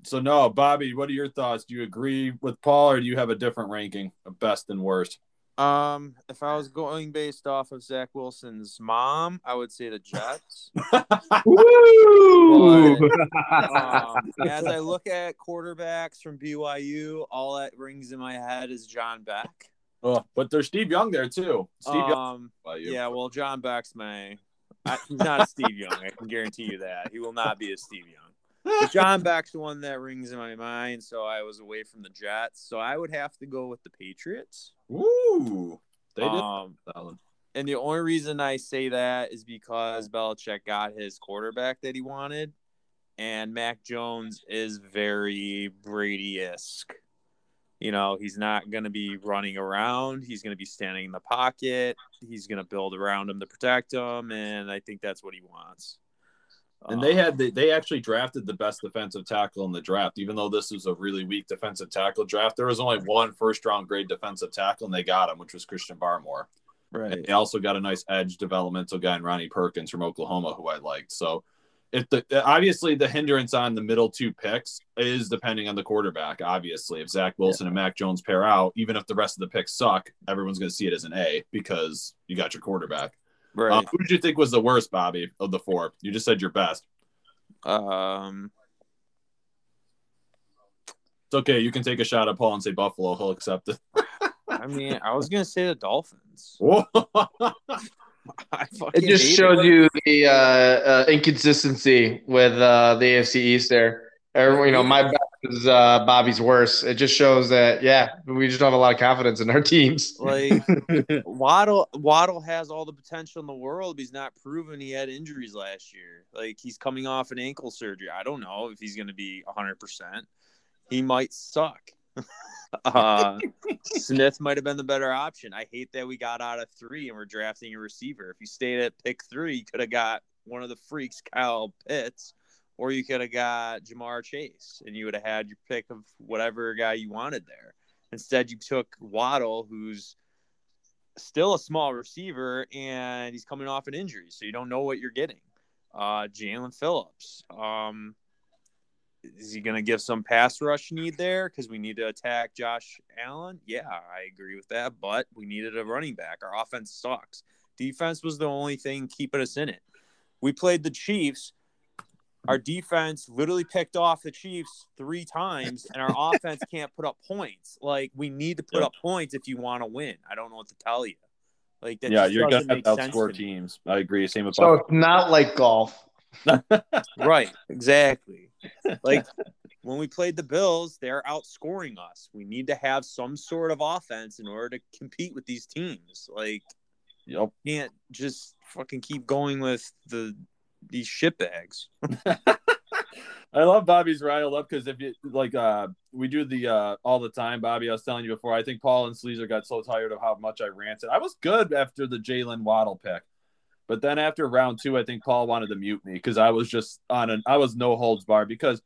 so no, Bobby, what are your thoughts? Do you agree with Paul, or do you have a different ranking of best and worst? Um, if I was going based off of Zach Wilson's mom, I would say the Jets. *laughs* Woo! But, um, *laughs* as I look at quarterbacks from BYU, all that rings in my head is John Beck. Oh, but there's Steve Young there too. Steve Young. Um, yeah, well, John Beck's my. I, he's not a Steve Young. I can guarantee you that he will not be a Steve Young. But John Beck's the one that rings in my mind. So I was away from the Jets. So I would have to go with the Patriots. Ooh, they did. Um, and the only reason I say that is because Belichick got his quarterback that he wanted, and Mac Jones is very Brady esque. You know, he's not going to be running around. He's going to be standing in the pocket. He's going to build around him to protect him, and I think that's what he wants. And uh-huh. they had the, they actually drafted the best defensive tackle in the draft, even though this was a really weak defensive tackle draft. There was only one first round grade defensive tackle, and they got him, which was Christian Barmore. Right. And they also got a nice edge developmental guy in Ronnie Perkins from Oklahoma, who I liked. So if the obviously the hindrance on the middle two picks is depending on the quarterback. Obviously, if Zach Wilson yeah. and Mac Jones pair out, even if the rest of the picks suck, everyone's going to see it as an A because you got your quarterback. Right. Um, who did you think was the worst, Bobby, of the four? You just said your best. Um. It's okay. You can take a shot at Paul and say Buffalo. He'll accept it. I *laughs* mean, I was gonna say the Dolphins. *laughs* it just shows it. you the uh, uh, inconsistency with uh, the AFC East there. You know, my best is uh, Bobby's worse. It just shows that, yeah, we just don't have a lot of confidence in our teams. Like *laughs* Waddle, Waddle has all the potential in the world, but he's not proven he had injuries last year. Like he's coming off an ankle surgery. I don't know if he's going to be 100. percent He might suck. *laughs* Uh, Smith might have been the better option. I hate that we got out of three and we're drafting a receiver. If you stayed at pick three, you could have got one of the freaks, Kyle Pitts, or you could have got Ja'Marr Chase, and you would have had your pick of whatever guy you wanted there. Instead, you took Waddle, who's still a small receiver, and he's coming off an injury, so you don't know what you're getting. Uh, Jaelan Phillips. Um, is he going to give some pass rush need there because we need to attack Josh Allen? Yeah, I agree with that. But we needed a running back. Our offense sucks. Defense was the only thing keeping us in it. We played the Chiefs. Our defense literally picked off the Chiefs three times, and our *laughs* offense can't put up points. Like we need to put up points if you want to win. I don't know what to tell you. Like that. Yeah, you're gonna have to outscore teams. I agree. Same with. So it's not like golf. *laughs* right. Exactly. *laughs* Like when we played the Bills, they're outscoring us. We need to have some sort of offense in order to compete with these teams. Like, yep. can't just fucking keep going with the these shit bags. *laughs* I love Bobby's riled up because if you like, uh, we do the uh all the time, Bobby. I was telling you before. I think Paul and Sleezer got so tired of how much I ranted. I was good after the Jaylen Waddle pick. But then after round two, I think Paul wanted to mute me because I was just on an I was no holds bar because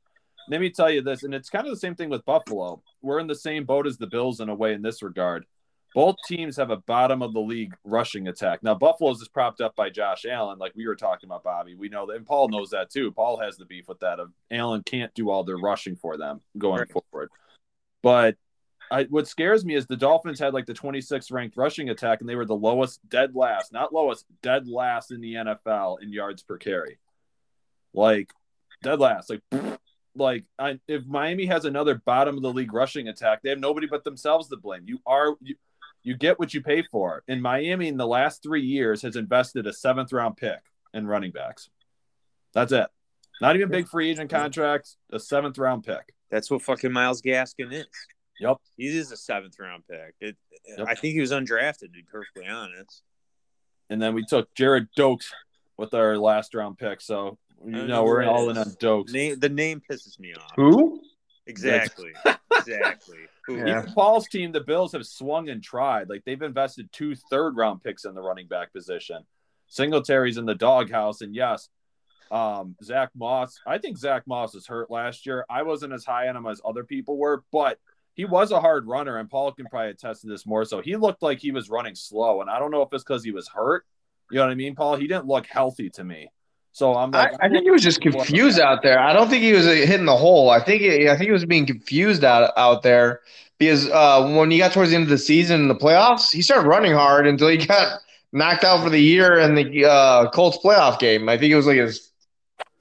let me tell you this, and it's kind of the same thing with Buffalo. We're in the same boat as the Bills in a way in this regard. Both teams have a bottom of the league rushing attack. Now Buffalo's is propped up by Josh Allen, like we were talking about, Bobby. We know that, and Paul knows that too. Paul has the beef with that of Allen can't do all their rushing for them going right. forward. But I, what scares me is the Dolphins had like the 26th ranked rushing attack, and they were the lowest, dead last, not lowest, dead last in the NFL in yards per carry. Like dead last, like *laughs* like I, if Miami has another bottom of the league rushing attack, they have nobody but themselves to blame. You are you, you get what you pay for. In Miami, in the last three years, has invested a seventh round pick in running backs. That's it. Not even big free agent contracts. A seventh round pick. That's what fucking Myles Gaskin is. Yep. He is a seventh round pick. It, yep. I think he was undrafted, to be perfectly honest. And then we took Gerrid Doaks with our last round pick. So, you know, know we're all in on Doaks. Name, the name pisses me off. Who? Exactly. *laughs* exactly. Yeah. Paul's team, the Bills have swung and tried. Like they've invested two third round picks in the running back position. Singletary's in the doghouse. And yes, um, Zach Moss. I think Zach Moss was hurt last year. I wasn't as high on him as other people were, but he was a hard runner, and Paul can probably attest to this more. So he looked like he was running slow, and I don't know if it's because he was hurt. You know what I mean, Paul? He didn't look healthy to me. So I'm like, I, I think he was just confused out there. I don't think he was uh, hitting the hole. I think I think he was being confused out out there because uh, when he got towards the end of the season in the playoffs, he started running hard until he *laughs* got knocked out for the year in the uh, Colts playoff game. I think it was like his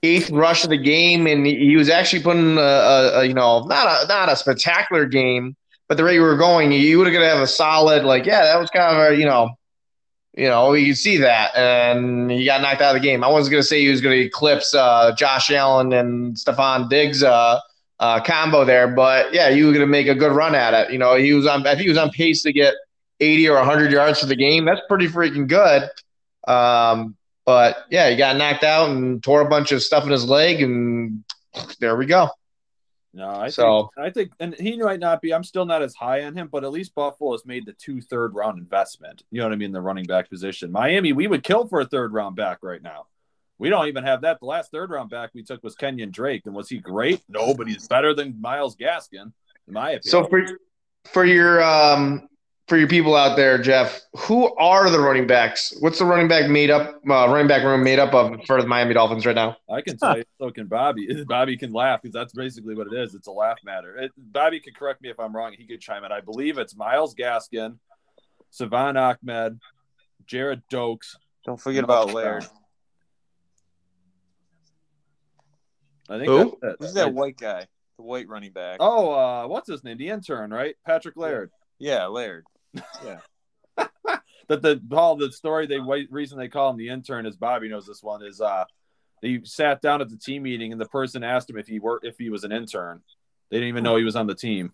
eighth rush of the game, and he was actually putting a, a, a, you know not a not a spectacular game, but the rate you were going, you would have got to have a solid like, yeah, that was kind of a you know, you know, you see that, and he got knocked out of the game. I wasn't going to say he was going to eclipse uh, Josh Allen and Stefon Diggs uh, uh, combo there, but yeah, you were going to make a good run at it. You know, he was on. I think he was on pace to get 80 or 100 yards for the game. That's pretty freaking good. Um, but yeah, he got knocked out and tore a bunch of stuff in his leg, and there we go. No, I So- think I think, and he might not be. I'm still not as high on him, but at least Buffalo has made the two third round investment. You know what I mean? The running back position. Miami, we would kill for a third round back right now. We don't even have that. The last third round back we took was Kenyon Drake, and was he great? No, but he's better than Myles Gaskin, in my opinion. So for for your um, for your people out there, Jeff, who are the running backs? What's the running back made up uh, running back room made up of for the Miami Dolphins right now? I can tell you, so can Bobby. *laughs* Bobby can laugh because that's basically what it is. It's a laugh matter. It, Bobby could correct me if I'm wrong. He could chime in. I believe it's Myles Gaskin, Salvon Ahmed, Gerrid Doaks. Don't forget about Laird. I think Who? that's it. Who's that white guy? The white running back. Oh, uh, what's his name? The intern, right? Patrick Laird. Yeah, Laird. *laughs* That the Paul, the story they wait reason they call him the intern is Bobby knows this one is uh he sat down at the team meeting and the person asked him if he were if he was an intern. They didn't even know he was on the team.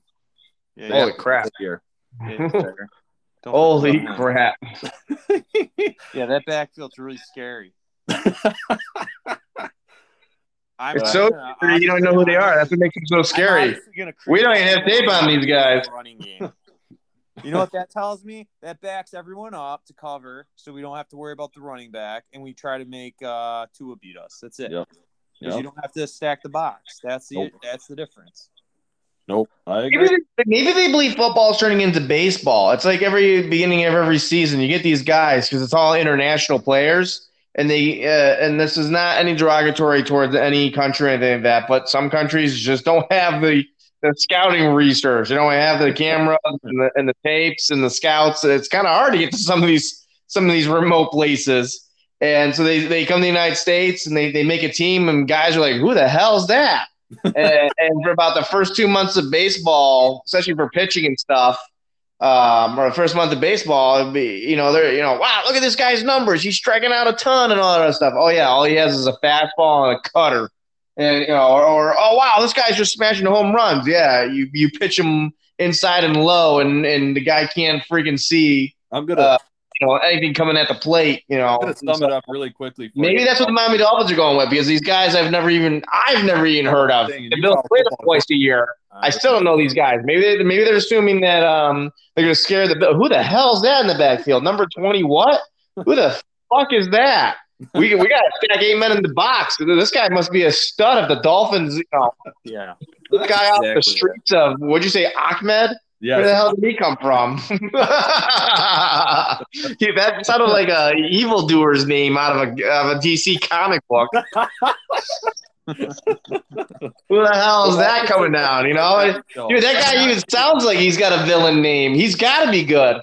Yeah, Holy yeah, crap! Here. yeah, *laughs* Holy forget about him. crap! *laughs* Yeah, that backfield's really scary. I'm It's so gonna- you don't know who they are. That's what makes them so scary. We don't even have tape on these guys. Running game. You know what that tells me? That backs everyone up to cover, so we don't have to worry about the running back, and we try to make uh, Tua beat us. That's it. Yep. 'Cause Yep. You don't have to stack the box. That's the Nope. that's the difference. Nope. I agree. Maybe they, maybe they believe football's turning into baseball. It's like every beginning of every season, you get these guys because it's all international players, and they uh, and this is not any derogatory towards any country or anything like that. But some countries just don't have the the scouting research. They don't have the cameras and the, and the tapes and the scouts. It's kind of hard to get to some of these some of these remote places. And so they, they come to the United States and they, they make a team and guys are like, who the hell's that? *laughs* and, and for about the first two months of baseball, especially for pitching and stuff, um, or the first month of baseball, it'd be, you know, they're, you know, wow, look at this guy's numbers. He's striking out a ton and all that other stuff. Oh, yeah, all he has is a fastball and a cutter. And, you know, or, or oh, wow, this guy's just smashing home runs. Yeah, you, you pitch him inside and low, and, and the guy can't freaking see, I'm gonna, Uh, you know, anything coming at the plate, you know. I'm sum it up really quickly. Maybe you. that's what the Miami Dolphins are going with because these guys I've never even I've never even heard of. Thing, They build follow twice a year. I still don't know these guys. Maybe they, maybe they're assuming that um they're gonna scare the who the hell's that in the backfield? Number twenty what? Who the *laughs* fuck is that? We we got to stack eight men in the box. This guy must be a stud of the Dolphins, you know, Yeah. this guy off the Exactly. streets of what'd you say, Ahmed? Yeah. Where the hell did he come from? *laughs* Yeah, that sounded like a evildoer's name out of a of a DC comic book. *laughs* Who the hell is that *laughs* coming down? You know, dude, that guy even sounds like he's got a villain name. He's got to be good.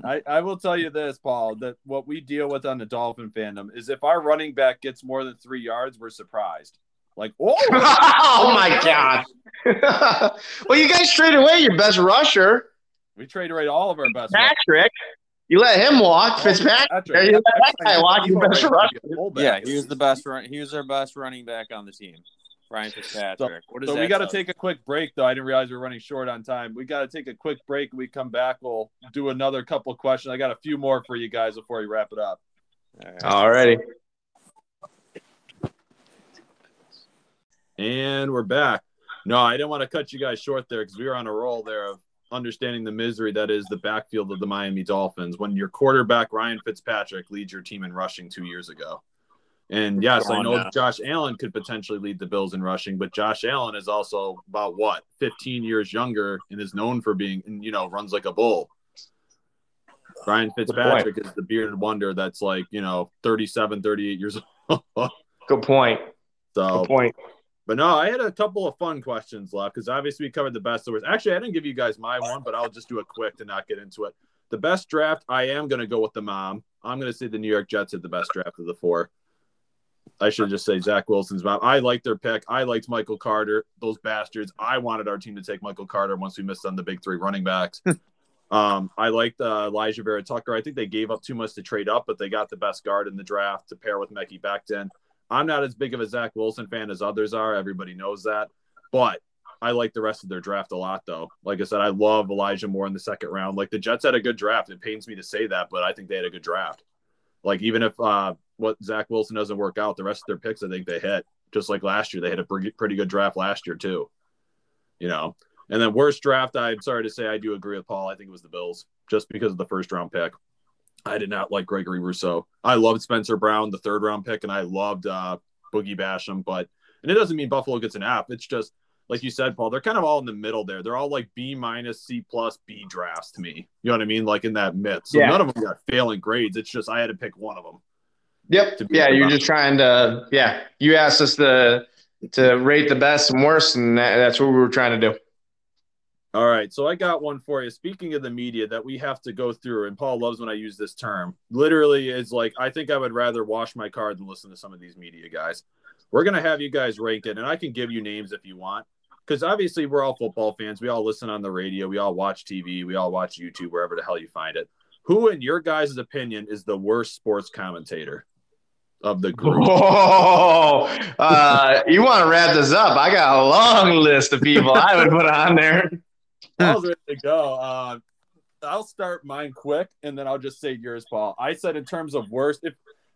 *laughs* I, I will tell you this, Paul, that what we deal with on the Dolphin fandom is if our running back gets more than three yards, we're surprised. Like, oh, *laughs* oh my god! *laughs* well, you guys traded away your best rusher, we trade away all of our best. Patrick. You let him walk, oh, Fitzpatrick. You let that guy walk. Your best rusher. Yeah, he was the best run. He was our best running back on the team, Ryan Fitzpatrick. what is So that we got to take a quick break, though. I didn't realize we were running short on time. We got to take a quick break. When we come back, we'll do another couple of questions. I got a few more for you guys before we wrap it up. All righty. And we're back. No, I didn't want to cut you guys short there because we were on a roll there of understanding the misery that is the backfield of the Miami Dolphins when your quarterback Ryan Fitzpatrick leads your team in rushing two years ago. And yes, I know now. Josh Allen could potentially lead the Bills in rushing, but Josh Allen is also about what 15 years younger and is known for being, and you know, runs like a bull. Brian Fitzpatrick is the bearded wonder that's like, you know, 37, 38 years old. *laughs* Good point. so Good point. but no, I had a couple of fun questions left because obviously we covered the best. Was actually I didn't give you guys my one, but I'll just do it quick to not get into it. The best draft, I am going to go with the mom. I'm going to say the New York Jets had the best draft of the four. I should just say Zach Wilson's mom. I liked their pick. I liked Michael Carter. Those bastards. I wanted our team to take Michael Carter once we missed on the big three running backs. *laughs* um, I liked uh, Alijah Vera Tucker. I think they gave up too much to trade up, but they got the best guard in the draft to pair with Mekhi Becton. I'm not as big of a Zach Wilson fan as others are. Everybody knows that. But I like the rest of their draft a lot, though. Like I said, I love Elijah Moore in the second round. Like the Jets had a good draft. It pains me to say that, but I think they had a good draft. Like even if uh, what Zach Wilson doesn't work out, the rest of their picks, I think they hit. Just like last year, they had a pretty, good draft last year too. You know, and then worst draft, I'm sorry to say, I do agree with Paul. I think it was the Bills, just because of the first round pick. I did not like Gregory Rousseau. I loved Spencer Brown, the third round pick, and I loved uh, Boogie Basham. But and it doesn't mean Buffalo gets an app. It's just like you said, Paul. They're kind of all in the middle there. They're all like B minus, C plus, B drafts to me. You know what I mean? Like in that mid. So Yeah. none of them got failing grades. It's just I had to pick one of them. Yep. Yeah, you're just trying to. Yeah, you asked us to to rate the best and worst, and that, that's what we were trying to do. All right, so I got one for you. Speaking of the media that we have to go through, and Paul loves when I use this term. Literally, is like I think I would rather wash my car than listen to some of these media guys. We're gonna have you guys rank it, and I can give you names if you want, because obviously we're all football fans. We all listen on the radio, we all watch TV, we all watch YouTube, wherever the hell you find it. Who, in your guys' opinion, is the worst sports commentator of the group? *laughs* Whoa! Uh, you want to wrap this up? I got a long list of people I would put on there. I was ready to go. Uh, I'll start mine quick, and then I'll just say yours, Paul. I said in terms of worst, if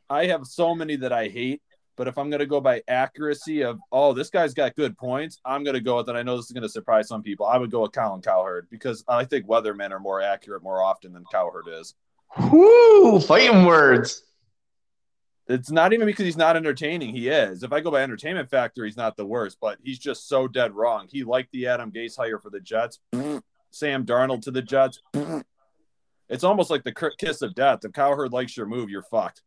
I have so many that I hate, but if I'm going to go by accuracy of, oh, this guy's got good points, I'm going to go with, and I know this is going to surprise some people. I would go with Colin Cowherd because I think weathermen are more accurate more often than Cowherd is. Whoo! Fighting words. It's not even because he's not entertaining. He is. If I go by entertainment factor, he's not the worst, but he's just so dead wrong. He liked the Adam Gase hire for the Jets. *clears throat* Sam Darnold to the Jets. *clears throat* It's almost like the kiss of death. If Cowherd likes your move, you're fucked.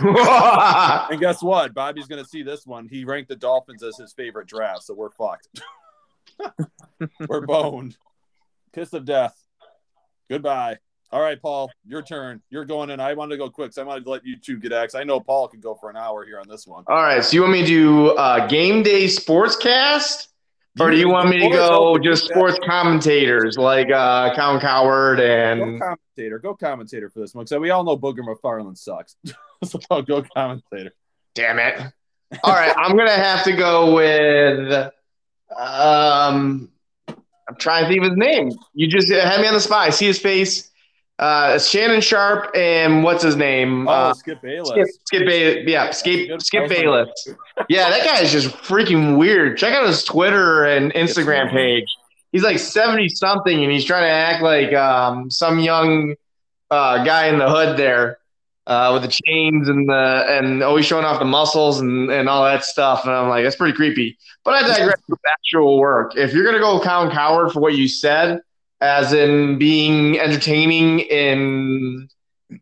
*laughs* And guess what? Bobby's going to see this one. He ranked the Dolphins as his favorite draft, so we're fucked. *laughs* we're boned. Kiss of death. Goodbye. All right, Paul, your turn. You're going in. I wanted to go quick, so I wanted to let you two get X. I know Paul can go for an hour here on this one. All right. So you want me to do uh, game day sportscast, or do you want me to go just sports commentators like uh, Colin Cowherd Go and commentator. Go commentator for this one. So we all know Booger McFarland sucks. *laughs* *laughs* so I'll go commentator. damn it? All right, I'm gonna have to go with. Um, I'm trying to think of his name. You just had me on the spot. I see his face. Uh, it's Shannon Sharpe and what's his name? Oh, Uh, Skip Bayless. Skip, Skip Bayless. Yeah, Skip, Skip Bayless. Yeah, that guy is just freaking weird. Check out his Twitter and Instagram page. He's like 70 something and he's trying to act like um, some young uh, guy in the hood there uh, with the chains and the and always showing off the muscles and, and all that stuff. And I'm like, that's pretty creepy. But I digress actual work. If you're gonna go Colin Cowherd for what you said, as in being entertaining and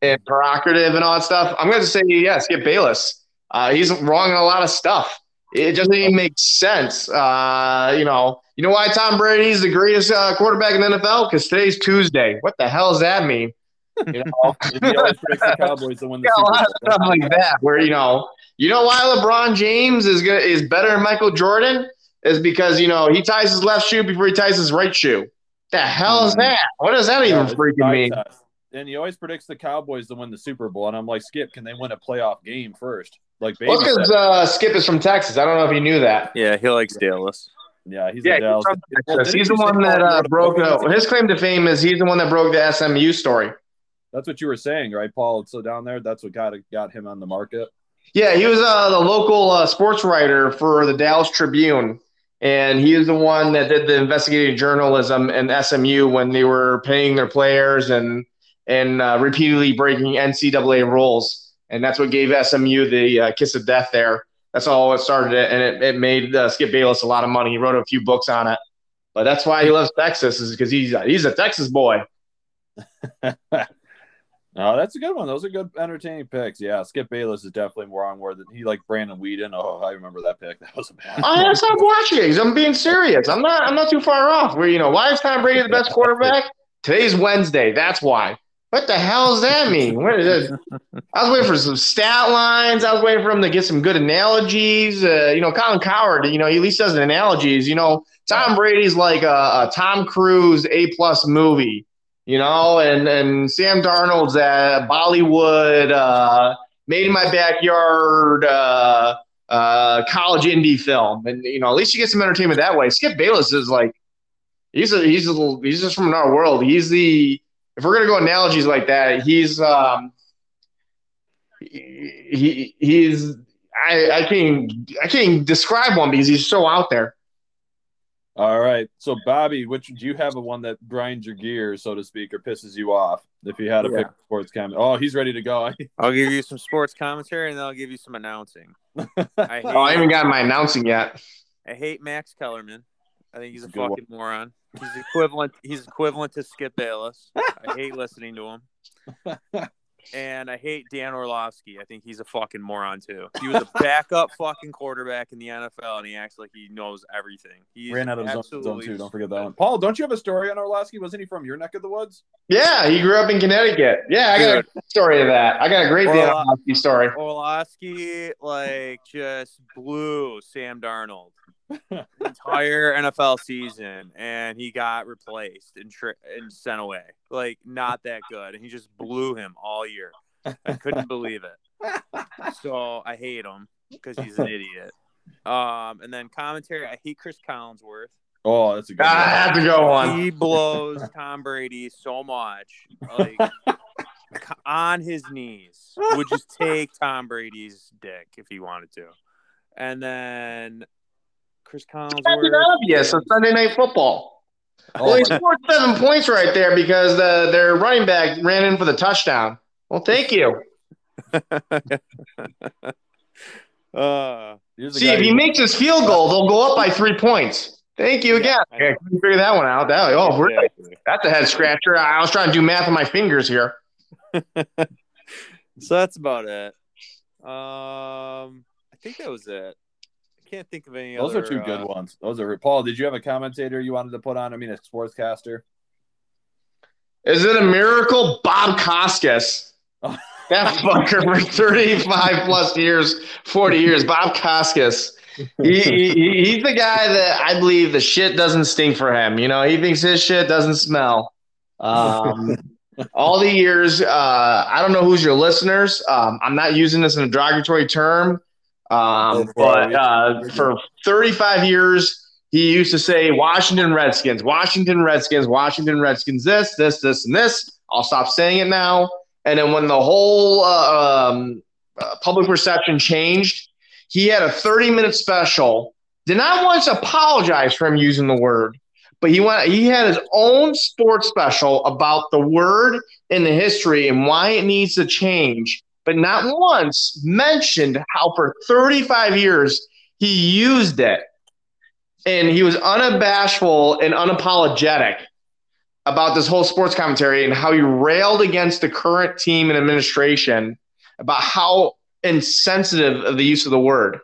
and provocative and all that stuff, I'm gonna say yes, get Bayless. Uh, he's wrong in a lot of stuff. It doesn't even make sense. Uh, you know, you know why Tom Brady's the greatest uh, quarterback in the NFL? Because today's Tuesday. What the hell does that mean? You know, He always predicts the Cowboys to win the got a lot of Super stuff Bowl. like that. Where you know, you know why LeBron James is good is better than Michael Jordan is because you know he ties his left shoe before he ties his right shoe. The hell is Mhm. that? What does that Yeah, even freaking mean? test. And he always predicts the Cowboys to win the Super Bowl. And I'm like, Skip, can they win a playoff game first? Like, Well, because said. uh, Skip is from Texas. I don't know if you knew that. Yeah, he likes Dallas. yeah, he's Yeah, a he's Dallas. from Well, Texas. He's the one that uh, broke. book Uh, his claim to fame is he's the one that broke the SMU story. That's what you were saying, right, Paul? So down there, that's what got got him on the market. Yeah, he was uh, the local uh, sports writer for the Dallas Tribune, and he is the one that did the investigative journalism in SMU when they were paying their players and and uh, repeatedly breaking NCAA rules, and that's what gave SMU the uh, kiss of death there. That's all it started, it, and it, it made uh, Skip Bayless a lot of money. He wrote a few books on it, but that's why he loves Texas is because he's he's a Texas boy. *laughs* Oh, that's a good one. Those are good, entertaining picks. Yeah, Skip Bayless is definitely more on where he like Brandon Weeden. Oh, I remember that pick. *laughs* That was a bad. I gotta stop watching I'm being serious. I'm not. I'm not too far off. Where you know why is Tom Brady the best quarterback? Today's Wednesday. That's why. What the hell does that mean? What is it? I was waiting for some stat lines. I was waiting for him to get some good analogies. Uh, you know, Colin Cowherd, you know, he at least does analogies. You know, Tom Brady's like a, a Tom Cruise A plus movie, you know, and, and Sam Darnold's at Bollywood, uh, made in my backyard, uh, uh, college indie film. And, you know, at least you get some entertainment that way. Skip Bayless is like, he's a, he's a he's just from another world. He's the, if we're gonna go analogies like that, he's um, he he's I I can't I can't describe one because he's so out there. All right, so Bobby, which do you have a one that grinds your gears, so to speak, or pisses you off? If you had to Yeah. pick a sports comment, oh, he's ready to go. *laughs* I'll give you some sports commentary and then I'll give you some announcing. I *laughs* hate, Oh, I haven't gotten my announcing yet. I hate Max Kellerman. I think he's a Good one. fucking moron. He's equivalent. He's equivalent to Skip Bayless. I hate listening to him. *laughs* And I hate Dan Orlovsky. I think he's a fucking moron too. He was a *laughs* backup fucking quarterback in the NFL, and he acts like he knows everything. He Ran out of zone, absolutely zone two. Don't forget that one. Paul, don't you have a story on Orlovsky? Wasn't he from your neck of the woods? Yeah, he grew up in Connecticut. Yeah, I got a story of that. I got a great Dan Well, Orlovsky story. Orlovsky like just blew Sam Darnold the *laughs* entire NFL season, and he got replaced and tri- and sent away. Like not that good, and he just blew him all year. I couldn't believe it. So I hate him because he's an idiot. Um, and then commentary, I hate Chris Collinsworth. Oh, that's a good I one. have to go on. He blows Tom Brady so much, like *laughs* on his knees. Would just take Tom Brady's dick if he wanted to. And then Chris That's Collinsworth. obvious. It's Sunday Night Football. Oh, well, he scored seven points right there because the, their running back ran in for the touchdown. Well, thank you. *laughs* Uh, See, if he who- makes his field goal, they'll go up by three points. Thank you again. I know. Okay, couldn't figure that one out. That oh, we're, exactly. that's a head scratcher. I was trying to do math on my fingers here. *laughs* So that's about it. Um, I think that was it. I can't think of any Those other. are two good uh, ones. Those are Paul. Did you have a commentator you wanted to put on? I mean, a sportscaster. Is it a miracle? Bob Costas. Oh. *laughs* That fucker for 35 plus years, 40 years. Bob Costas. He, he, he's the guy that I believe the shit doesn't stink for him. You know, he thinks his shit doesn't smell. Um, *laughs* all the years, uh, I don't know who's your listeners. Um, I'm not using this in a derogatory term, um, but uh, for 35 years, he used to say Washington Redskins, Washington Redskins, Washington Redskins, this, this, this, and this. I'll stop saying it now. And then when the whole uh, um, uh, public perception changed, he had a 30 minute special. Did not once apologize for him using the word, but he went. He had his own sports special about the word and the history and why it needs to change. But not once mentioned how for 35 years he used it, and he was unabashful and unapologetic about this whole sports commentary and how he railed against the current team and administration about how insensitive of the use of the word.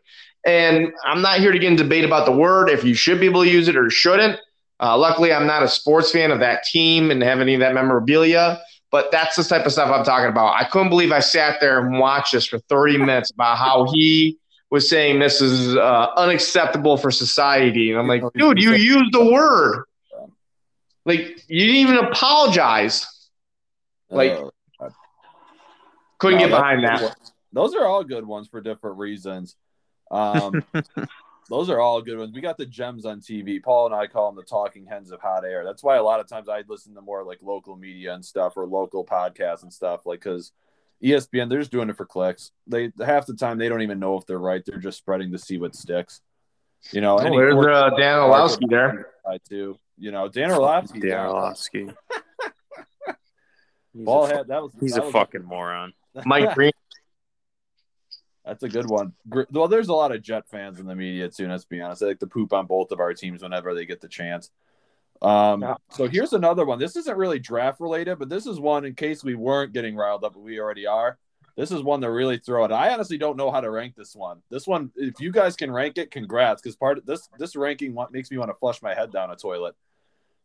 And I'm not here to get in debate about the word, if you should be able to use it or shouldn't. Uh, luckily, I'm not a sports fan of that team and have any of that memorabilia, but that's the type of stuff I'm talking about. I couldn't believe I sat there and watched this for 30 minutes about how he was saying this is uh, unacceptable for society. And I'm like, dude, you used the word. Like, you didn't even apologize. Like, Uh, Couldn't no, get behind that. Those are all good ones for different reasons. Um, *laughs* those are all good ones. We got the gems on TV. Paul and I call them the talking hens of hot air. That's why a lot of times I listen to more like local media and stuff or local podcasts and stuff. Like because ESPN, they're just doing it for clicks. They half the time they don't even know if they're right. They're just spreading to see what sticks. You know, Oh, there's uh, Dan Orlovsky there. I do. You know, Dan Orlovsky. Dan *laughs* Orlovsky. He's, Ball a, fu- head. That was he's that a was fucking moron. Mike *laughs* Green. That's a good one. Well, there's a lot of Jet fans in the media too. Let's be honest. They like to poop on both of our teams whenever they get the chance. Um, Yeah. So here's another one. This isn't really draft related, but this is one in case we weren't getting riled up, but we already are. This is one to really throw it. I honestly don't know how to rank this one. This one, if you guys can rank it, congrats. Because part of this this ranking makes me want to flush my head down a toilet.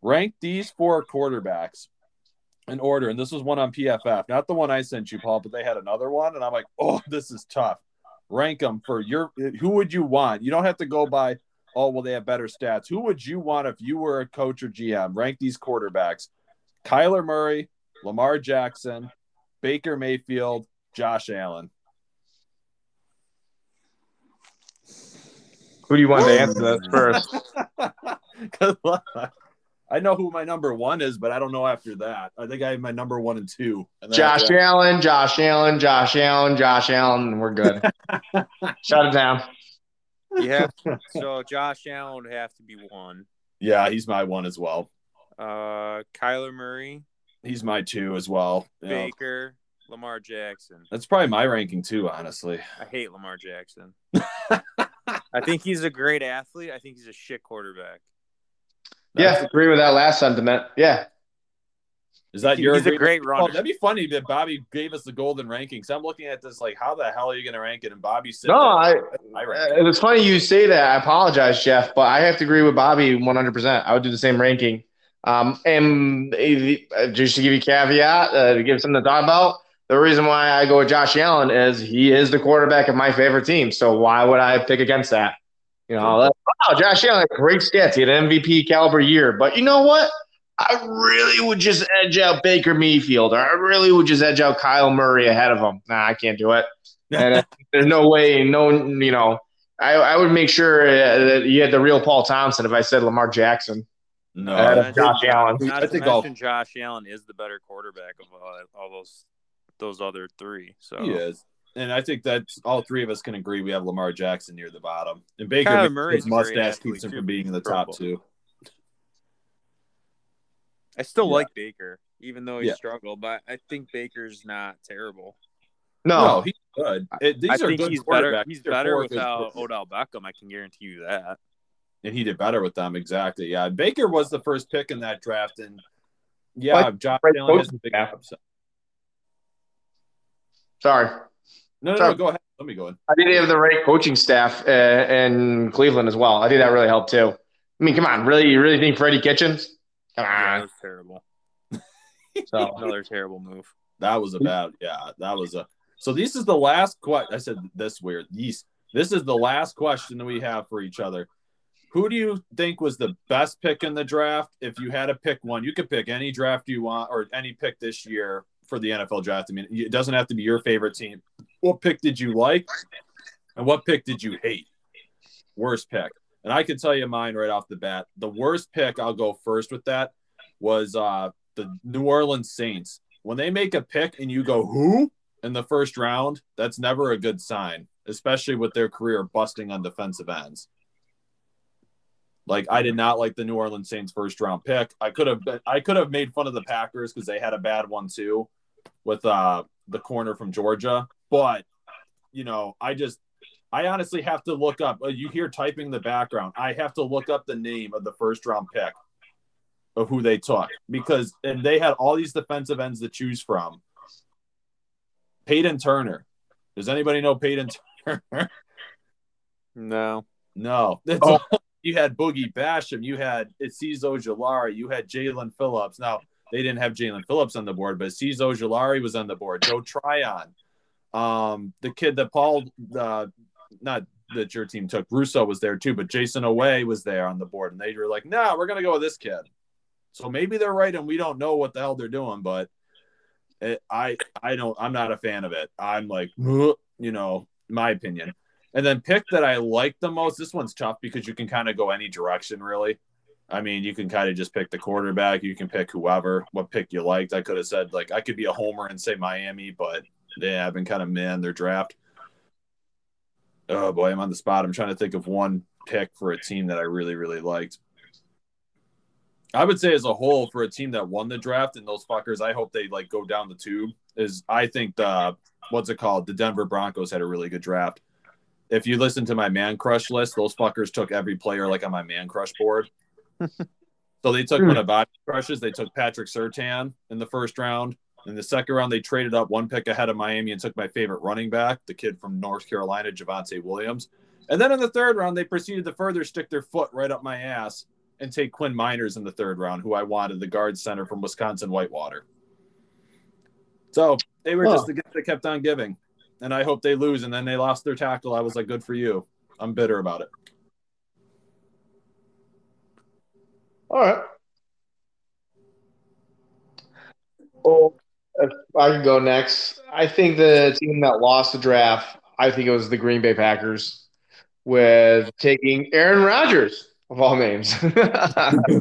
Rank these four quarterbacks in order, and this was one on PFF, not the one I sent you, Paul, but they had another one, and I'm like, oh, this is tough. Rank them for your. Who would you want? You don't have to go by. Oh, well, they have better stats. Who would you want if you were a coach or GM? Rank these quarterbacks: Kyler Murray, Lamar Jackson, Baker Mayfield, Josh Allen. Who do you want to answer that *laughs* first? Good luck. I know who my number one is, but I don't know after that. I think I have my number one and two. And Josh that- Allen, Josh Allen, Josh Allen, Josh Allen. We're good. *laughs* Shut it down. Yeah. *laughs* so Josh Allen would have to be one. Yeah, he's my one as well. Uh, Kyler Murray, He's my two as well. You know, Baker, Lamar Jackson. that's probably my ranking too, honestly. I hate Lamar Jackson. *laughs* I think he's a great athlete. I think he's a shit quarterback. Yeah, agree with that last sentiment. Yeah. Is that your? he's a agreement? great Oh, runner. that'd be funny that Bobby gave us the golden rankings. I'm looking at this like, how the hell are you going to rank it? And Bobby said, No, I. I rank It's funny you say that. I apologize, Jeff, but I have to agree with Bobby 100%. I would do the same ranking. Um, and uh, just to give you a caveat, uh, to give something to talk about, the reason why I go with Josh Allen is he is the quarterback of my favorite team. So why would I pick against that? You know, like, wow, Josh Allen, great stats. He had an MVP caliber year. But you know what? I really would just edge out Baker Mayfield, or I really would just edge out Kyle Murray ahead of him. Nah, I can't do it. *laughs* And uh, there's no way, no, you know, I, I would make sure uh, that you had the real Paul Thompson if I said Lamar Jackson. No, Not to Josh mention- Allen. Not I to think I'll- mention Josh Allen is the better quarterback of all, all those those other three. So he is. And I think that all three of us can agree we have Lamar Jackson near the bottom. And Baker, Kyler his Murray's a great mustache athlete, keeps him too. from being in the top two. I still Yeah. like Baker, even though he Yeah. struggled. But I think Baker's not terrible. No, No, he's good. It- these I are think good he's better. He's better without quarterbacks. Odell Beckham. I can guarantee you that. and he did better with them. Exactly. Yeah, Baker was the first pick in that draft, and yeah, Like, Josh great Allen has a big staff. upside. sorry. No, no, Sorry. no, go ahead. Let me go in. I think they have the right coaching staff uh, in Cleveland as well. I think that really helped too. I mean, come on, really, you really think Freddie Kitchens? Come Yeah, that was terrible. *laughs* So, Another terrible move. That was a bad. Yeah, that was a. So this is the last question. I said this weird. These. This is the last question that we have for each other. Who do you think was the best pick in the draft? If you had to pick one, you could pick any draft you want or any pick this year for the NFL draft. I mean, it doesn't have to be your favorite team. What pick did you like, and what pick did you hate? Worst pick. And I can tell you mine right off the bat. The worst pick, I'll go first with that, was uh, the New Orleans Saints. When they make a pick and you go, who? In the first round, that's never a good sign, especially with their career busting on defensive ends. Like I did not like the New Orleans Saints first round pick. I could have been, I could have made fun of the Packers because they had a bad one too with uh the corner from Georgia. But you know, I just I honestly have to look up. uh, You hear typing in the background. I have to look up the name of the first round pick of who they took because and they had all these defensive ends to choose from. Peyton Turner. Does anybody know Peyton Turner? *laughs* No. no. That's Oh. you had Boogie Basham. You had Azeez Ojulari. You had Jaelan Phillips. Now they didn't have Jaelan Phillips on the board, but Azeez Ojulari was on the board. Joe Tryon. Um, the kid that Paul, uh, not that your team took, Rousseau was there too, but Jayson Oweh was there on the board, and they were like, "No, we're gonna go with this kid." So maybe they're right, and we don't know what the hell they're doing, but it, I, I don't, I'm not a fan of it. I'm like, you know, my opinion. And then pick that I like the most. This one's tough because you can kind of go any direction, really. I mean, you can kind of just pick the quarterback. You can pick whoever, what pick you liked. I could have said, like, I could be a homer and say Miami, but they have been kind of man their draft. Oh, boy, I'm on the spot. I'm trying to think of one pick for a team that I really, really liked. I would say, as a whole, for a team that won the draft and those fuckers, I hope they like go down the tube. Is I think the what's it called? The Denver Broncos had a really good draft if you listen to my man crush list, those fuckers took every player like on my man crush board. *laughs* so they took hmm. one of body crushes. They took Patrick Surtain in the first round. In the second round, they traded up one pick ahead of Miami and took my favorite running back, the kid from North Carolina, Javonte Williams. And then in the third round, they proceeded to further stick their foot right up my ass and take Quinn Meinerz in the third round, who I wanted, the guard center from Wisconsin Whitewater. So they were Huh. just the gift that kept on giving. And I hope they lose. And then they lost their tackle. I was like, good for you. I'm bitter about it. All right. Well, if I can go next. I think the team that lost the draft, I think it was the Green Bay Packers, with taking Aaron Rodgers of all names. *laughs* that,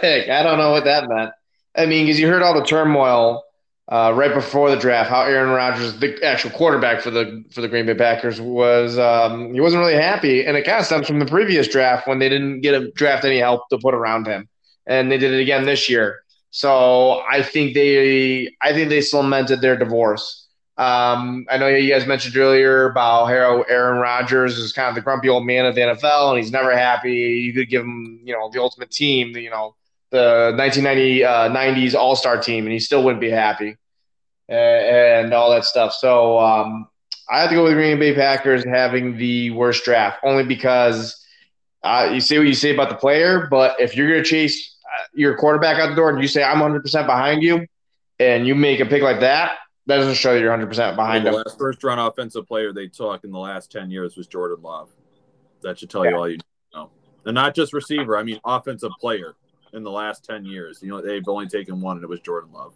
pick. I don't know what that meant. I mean, because you heard all the turmoil uh, right before the draft, how Aaron Rodgers, the actual quarterback for the for the Green Bay Packers, was um, he wasn't really happy, and it kind of stems from the previous draft when they didn't get a draft any help to put around him, and they did it again this year. So I think they, I think they cemented their divorce. Um, I know you guys mentioned earlier about how Aaron Rodgers is kind of the grumpy old man of the NFL, and he's never happy. You could give him, you know, the ultimate team, you know, the 1990 uh, 90s All Star team, and he still wouldn't be happy, and all that stuff. So um, I have to go with the Green Bay Packers having the worst draft, only because uh, you say what you say about the player, but if you're going to chase your quarterback out the door and you say I'm 100 percent behind you, and you make a pick like that, that doesn't show that you're 100 percent behind the him. last first round offensive player they took in the last 10 years was Jordan Love. That should tell you all you know. And not just receiver, I mean offensive player in the last 10 years. You know, they've only taken one, and it was Jordan Love.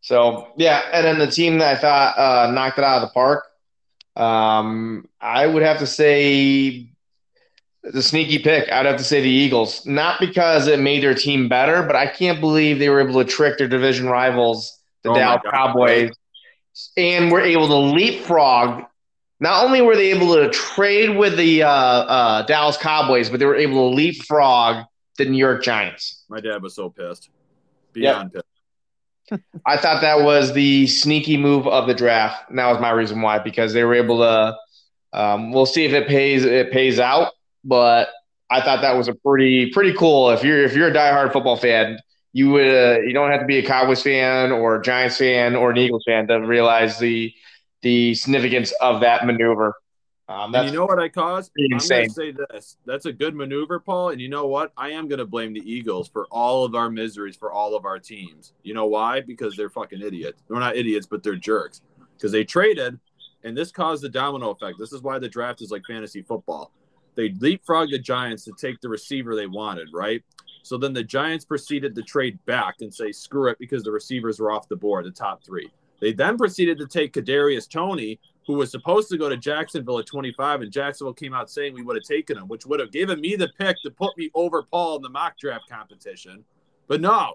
So yeah, and then the team that I thought uh, knocked it out of the park, um, I would have to say the sneaky pick. I'd have to say the Eagles, not because it made their team better, but I can't believe they were able to trick their division rivals, the Oh Dallas Cowboys, and were able to leapfrog. Not only were they able to trade with the uh, uh, Dallas Cowboys, but they were able to leapfrog the New York Giants. My dad was so pissed. Beyond pissed. *laughs* I thought that was the sneaky move of the draft. And that was my reason why, because they were able to. Um, we'll see if it pays. It pays out, but I thought that was a pretty pretty cool. If you're if you're a diehard football fan, you would uh, you don't have to be a Cowboys fan or a Giants fan or an Eagles fan to realize the the significance of that maneuver. Um, you know what I caused? pretty I'm insane. going to say this. That's a good maneuver, Paul. And you know what? I am going to blame the Eagles for all of our miseries for all of our teams. You know why? Because they're fucking idiots. They're not idiots, but they're jerks. Because they traded, and this caused the domino effect. This is why the draft is like fantasy football. They leapfrogged the Giants to take the receiver they wanted, right? So then the Giants proceeded to trade back and say, screw it, because the receivers were off the board, the top three. They then proceeded to take Kadarius Toney, who was supposed to go to Jacksonville at 25, and Jacksonville came out saying we would have taken him, which would have given me the pick to put me over Paul in the mock draft competition. But no,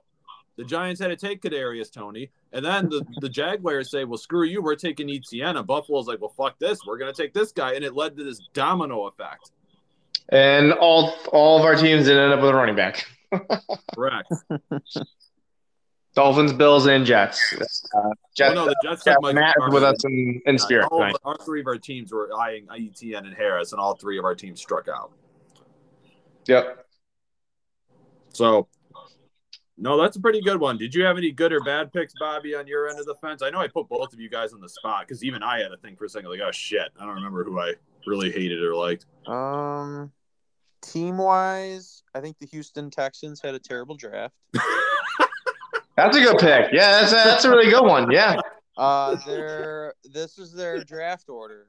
the Giants had to take Kadarius Toney, and then the, the Jaguars say, "Well, screw you, we're taking Etienne." And Buffalo's like, "Well, fuck this, we're gonna take this guy," and it led to this domino effect. And all all of our teams did end up with a running back. Correct. *laughs* Dolphins, Bills, and Jets. Uh, Jets. oh no, the Jets yeah, took Mike Matt with us in, in spirit all, tonight. all three of our teams were eyeing Etienne and Harris, and all three of our teams struck out. Yep. So, no, that's a pretty good one. Did you have any good or bad picks, Bobby, on your end of the fence? I know I put both of you guys on the spot because even I had a thing for a second, like, oh shit, I don't remember who I really hated or liked. Um, team wise, I think the Houston Texans had a terrible draft. *laughs* That's a good pick. Yeah, that's a, that's a really good one. Yeah. Uh, their this is their draft order.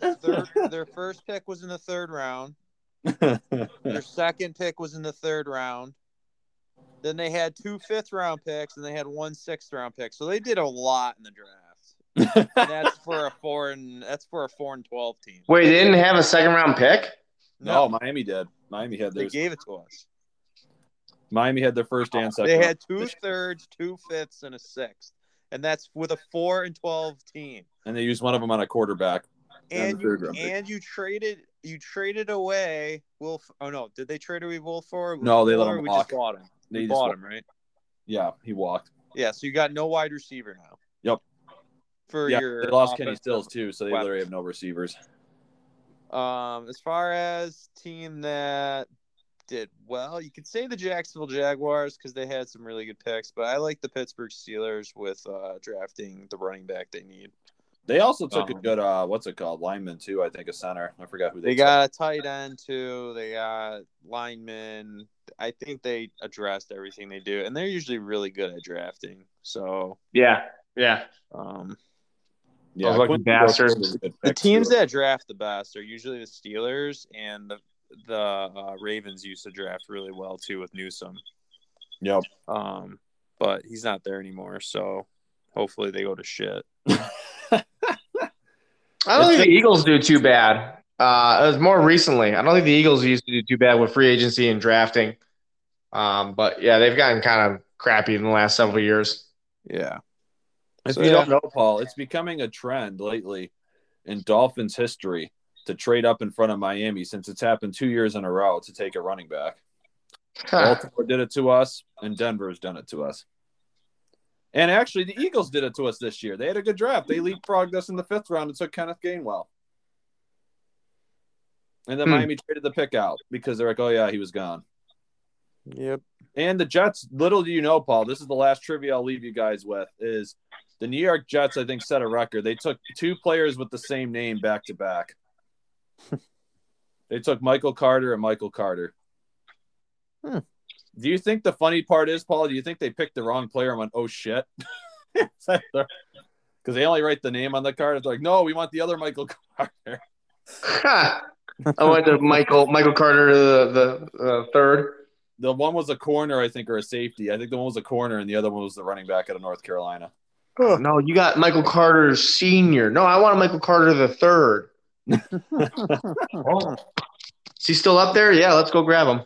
Third, their first pick was in the third round. *laughs* Their second pick was in the third round. Then they had two fifth round picks, and they had one sixth round pick. So they did a lot in the draft. And *laughs* that's for a four and that's for a four and twelve team. Wait, they didn't have a second round pick? no, Miami did. Miami had they gave it to us. Miami had their first and second. They round. had two thirds, two fifths, and a sixth, and that's with a four and twelve team. and they used one of them on a quarterback. And And the third you and you traded you traded away Will. Oh no, did they trade away Will for? No, they let him We walk. just bought him. They We just bought wa- him, right? Yeah, he walked. Yeah. So you got no wide receiver now. Yep. For Yeah, your they lost Kenny Stills too, so they weapons. literally have no receivers. Um, as far as team that did well, you could say the Jacksonville Jaguars because they had some really good picks, but I like the Pittsburgh Steelers with uh, drafting the running back they need. They also took a Um, good uh what's it called? Lineman too, I think a center. I forgot who they, They took. got a tight end too. They got linemen. I think they addressed everything they do, and they're usually really good at drafting. So, Yeah, yeah. um, Yeah, lucky Quincy bastards. Wilson is the teams too. that draft the best are usually the Steelers and the the uh, Ravens used to draft really well too with Newsome. Yep. Um, but he's not there anymore, so hopefully they go to shit. *laughs* I don't think the Eagles do too bad. Uh, it was more recently. I don't think the Eagles used to do too bad with free agency and drafting. Um, but yeah, they've gotten kind of crappy in the last several years. Yeah. If So, you yeah. don't know, Paul, it's becoming a trend lately in Dolphins history to trade up in front of Miami since it's happened two years in a row to take a running back. Huh. Baltimore did it to us, and Denver's done it to us. And actually, the Eagles did it to us this year. They had a good draft. They leapfrogged us in the fifth round and took Kenneth Gainwell. And then Hmm. Miami traded the pick out because they're like, oh, yeah, he was gone. Yep. And the Jets, little do you know, Paul, this is the last trivia I'll leave you guys with is the New York Jets, I think, set a record. They took two players with the same name back to back. They took Michael Carter and Michael Carter. Hmm. Do you think the funny part is, Paul, do you think they picked the wrong player and went, oh shit? *laughs* Because they only write the name on the card. It's like, no, we want the other Michael Carter. Huh. *laughs* I went to Michael Michael Carter the the uh, third. The one was a corner, I think, or a safety. I think the one was a corner, and the other one was the running back out of North Carolina. No, you got Michael Carter Senior. No, I want Michael Carter the third. Oh. *laughs* Is he still up there? Yeah, let's go grab him.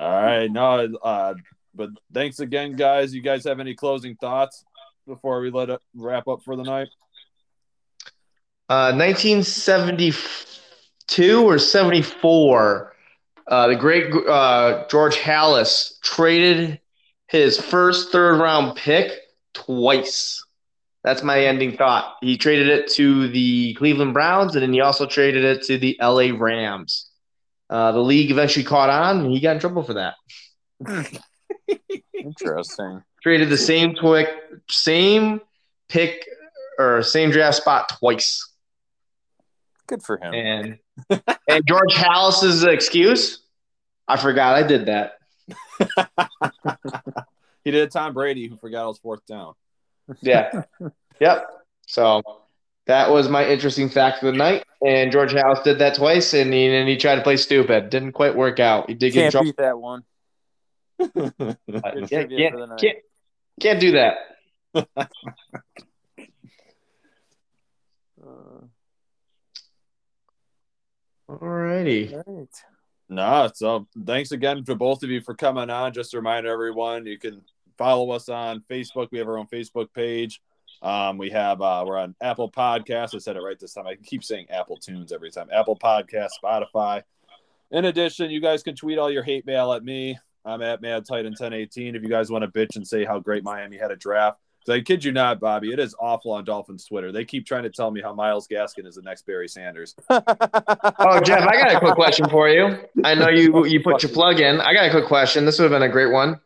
All right, no, uh, but thanks again, guys. You guys have any closing thoughts before we let it wrap up for the night? Uh, 1972 or 74, uh, the great uh, George Halas traded his first third round pick twice. That's my ending thought. He traded it to the Cleveland Browns, and then he also traded it to the LA Rams. Uh, the league eventually caught on, and he got in trouble for that. Interesting. Traded the same twick, same pick or same draft spot twice. Good for him. And and George Halas's excuse, I forgot I did that. *laughs* He did a Tom Brady, who forgot his fourth down. Yeah. *laughs* yep. So that was my interesting fact of the night. And George Halas did that twice, and he, and he tried to play stupid. Didn't quite work out. He did get in Can't trouble. beat that one. *laughs* Can't, trivia for the can't, can't, can't do that. *laughs* Uh, Alrighty. all right. No, so thanks again to both of you for coming on. Just to remind everyone, you can follow us on Facebook. We have our own Facebook page. Um, we have uh, we're on Apple Podcasts. I said it right this time. I keep saying Apple Tunes every time. Apple Podcast, Spotify. In addition, you guys can tweet all your hate mail at me. I'm at Mad Titan 1018. If you guys want to bitch and say how great Miami had a draft, I kid you not, Bobby, it is awful on Dolphins Twitter. They keep trying to tell me how Myles Gaskin is the next Barry Sanders. *laughs* Oh, Jeff, I got a quick question for you. I know you you put your plug in. I got a quick question. This would have been a great one.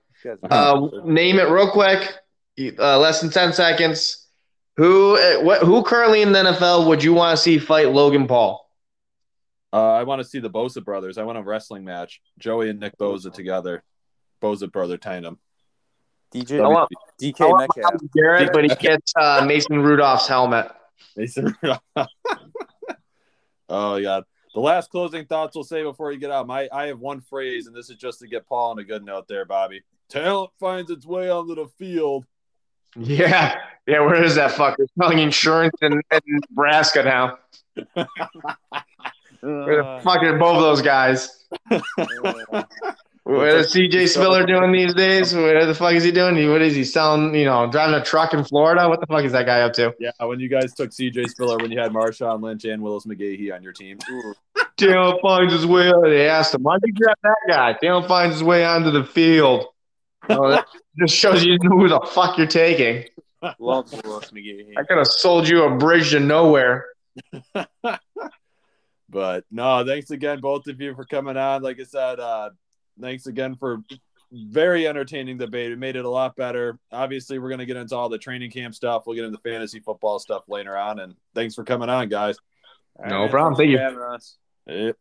Uh, name it real quick, uh, less than ten seconds. Who uh, what who currently in the NFL would you want to see fight Logan Paul? Uh, I want to see the Bosa brothers. I want a wrestling match. Joey and Nick Bosa together. Bosa brother tandem. DJ I want, DK I want Metcalf. Garrett, but he *laughs* gets uh, Mason Rudolph's helmet. Mason Rudolph. *laughs* oh god. The last closing thoughts we'll say before you get out. My I have one phrase, and this is just to get Paul on a good note there, Bobby. Talent finds its way onto the field. Yeah, yeah. Where is that fucker? Selling insurance in, in Nebraska now. *laughs* Where the Uh, fuck are both those guys? What is CJ Spiller doing these days? What the fuck is he doing? What is he selling? You know, driving a truck in Florida? What the fuck is that guy up to? Yeah, when you guys took CJ Spiller, when you had Marshawn Lynch and Willis McGahee on your team. Taylor finds his way. They asked him, "Why'd you grab that guy?" Taylor finds his way onto the field. Oh, that *laughs* just shows you who the fuck you're taking. Love Willis McGahee. I could have sold you a bridge to nowhere. *laughs* But no, thanks again, both of you, for coming on. Like I said, uh, thanks again for very entertaining debate. It made it a lot better. Obviously, we're going to get into all the training camp stuff. We'll get into fantasy football stuff later on. And thanks for coming on, guys. All No right, problem. Thank for you. having us. Yep.